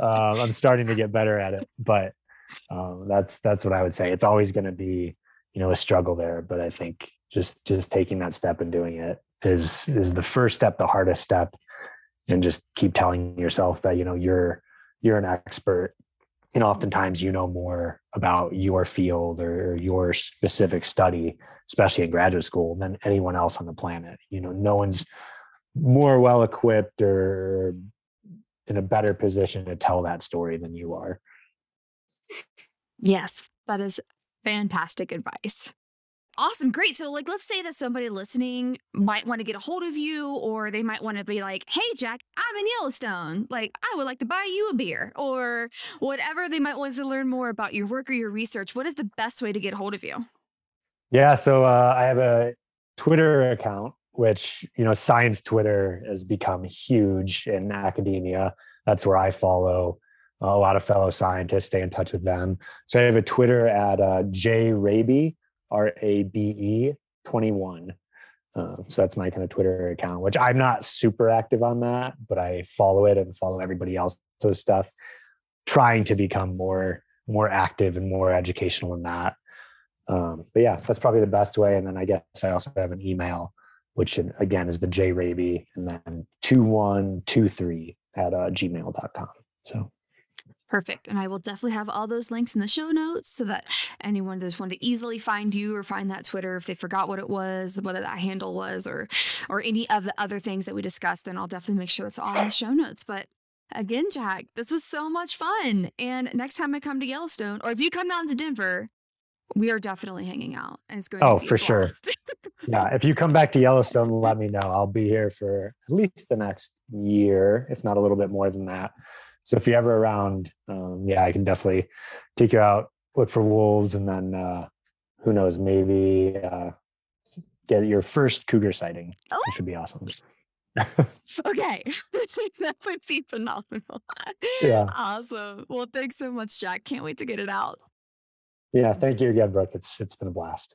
Uh, I'm starting to get better at it, but um, that's that's what I would say. It's always going to be, you know, a struggle there. But I think just just taking that step and doing it is is the first step, the hardest step, and just keep telling yourself that you know you're you're an expert, and oftentimes you know more about your field or your specific study, especially in graduate school, than anyone else on the planet. You know, no one's more well equipped or in a better position to tell that story than you are. Yes, that is fantastic advice. Awesome, great. So, like, let's say that somebody listening might want to get a hold of you, or they might want to be like, "Hey, Jack, I'm in Yellowstone. Like, I would like to buy you a beer," or whatever they might want to learn more about your work or your research. What is the best way to get a hold of you? Yeah, so uh, I have a Twitter account which you know science twitter has become huge in academia that's where i follow a lot of fellow scientists stay in touch with them so i have a twitter at uh, j rabe r-a-b-e 21 uh, so that's my kind of twitter account which i'm not super active on that but i follow it and follow everybody else's stuff trying to become more more active and more educational in that um, but yeah that's probably the best way and then i guess i also have an email which again is the J Rabe and then 2123 at uh, gmail.com. So Perfect. And I will definitely have all those links in the show notes so that anyone just want to easily find you or find that Twitter if they forgot what it was, whether that handle was or or any of the other things that we discussed, then I'll definitely make sure that's all in the show notes. But again, Jack, this was so much fun. And next time I come to Yellowstone, or if you come down to Denver, we are definitely hanging out. And it's going oh, for sure. [LAUGHS] yeah. If you come back to Yellowstone, let me know. I'll be here for at least the next year, if not a little bit more than that. So if you're ever around, um, yeah, I can definitely take you out, look for wolves, and then uh, who knows, maybe uh, get your first cougar sighting, oh. which would be awesome. [LAUGHS] okay. [LAUGHS] that would be phenomenal. Yeah. Awesome. Well, thanks so much, Jack. Can't wait to get it out. Yeah, thank you again, Brooke. It's it's been a blast.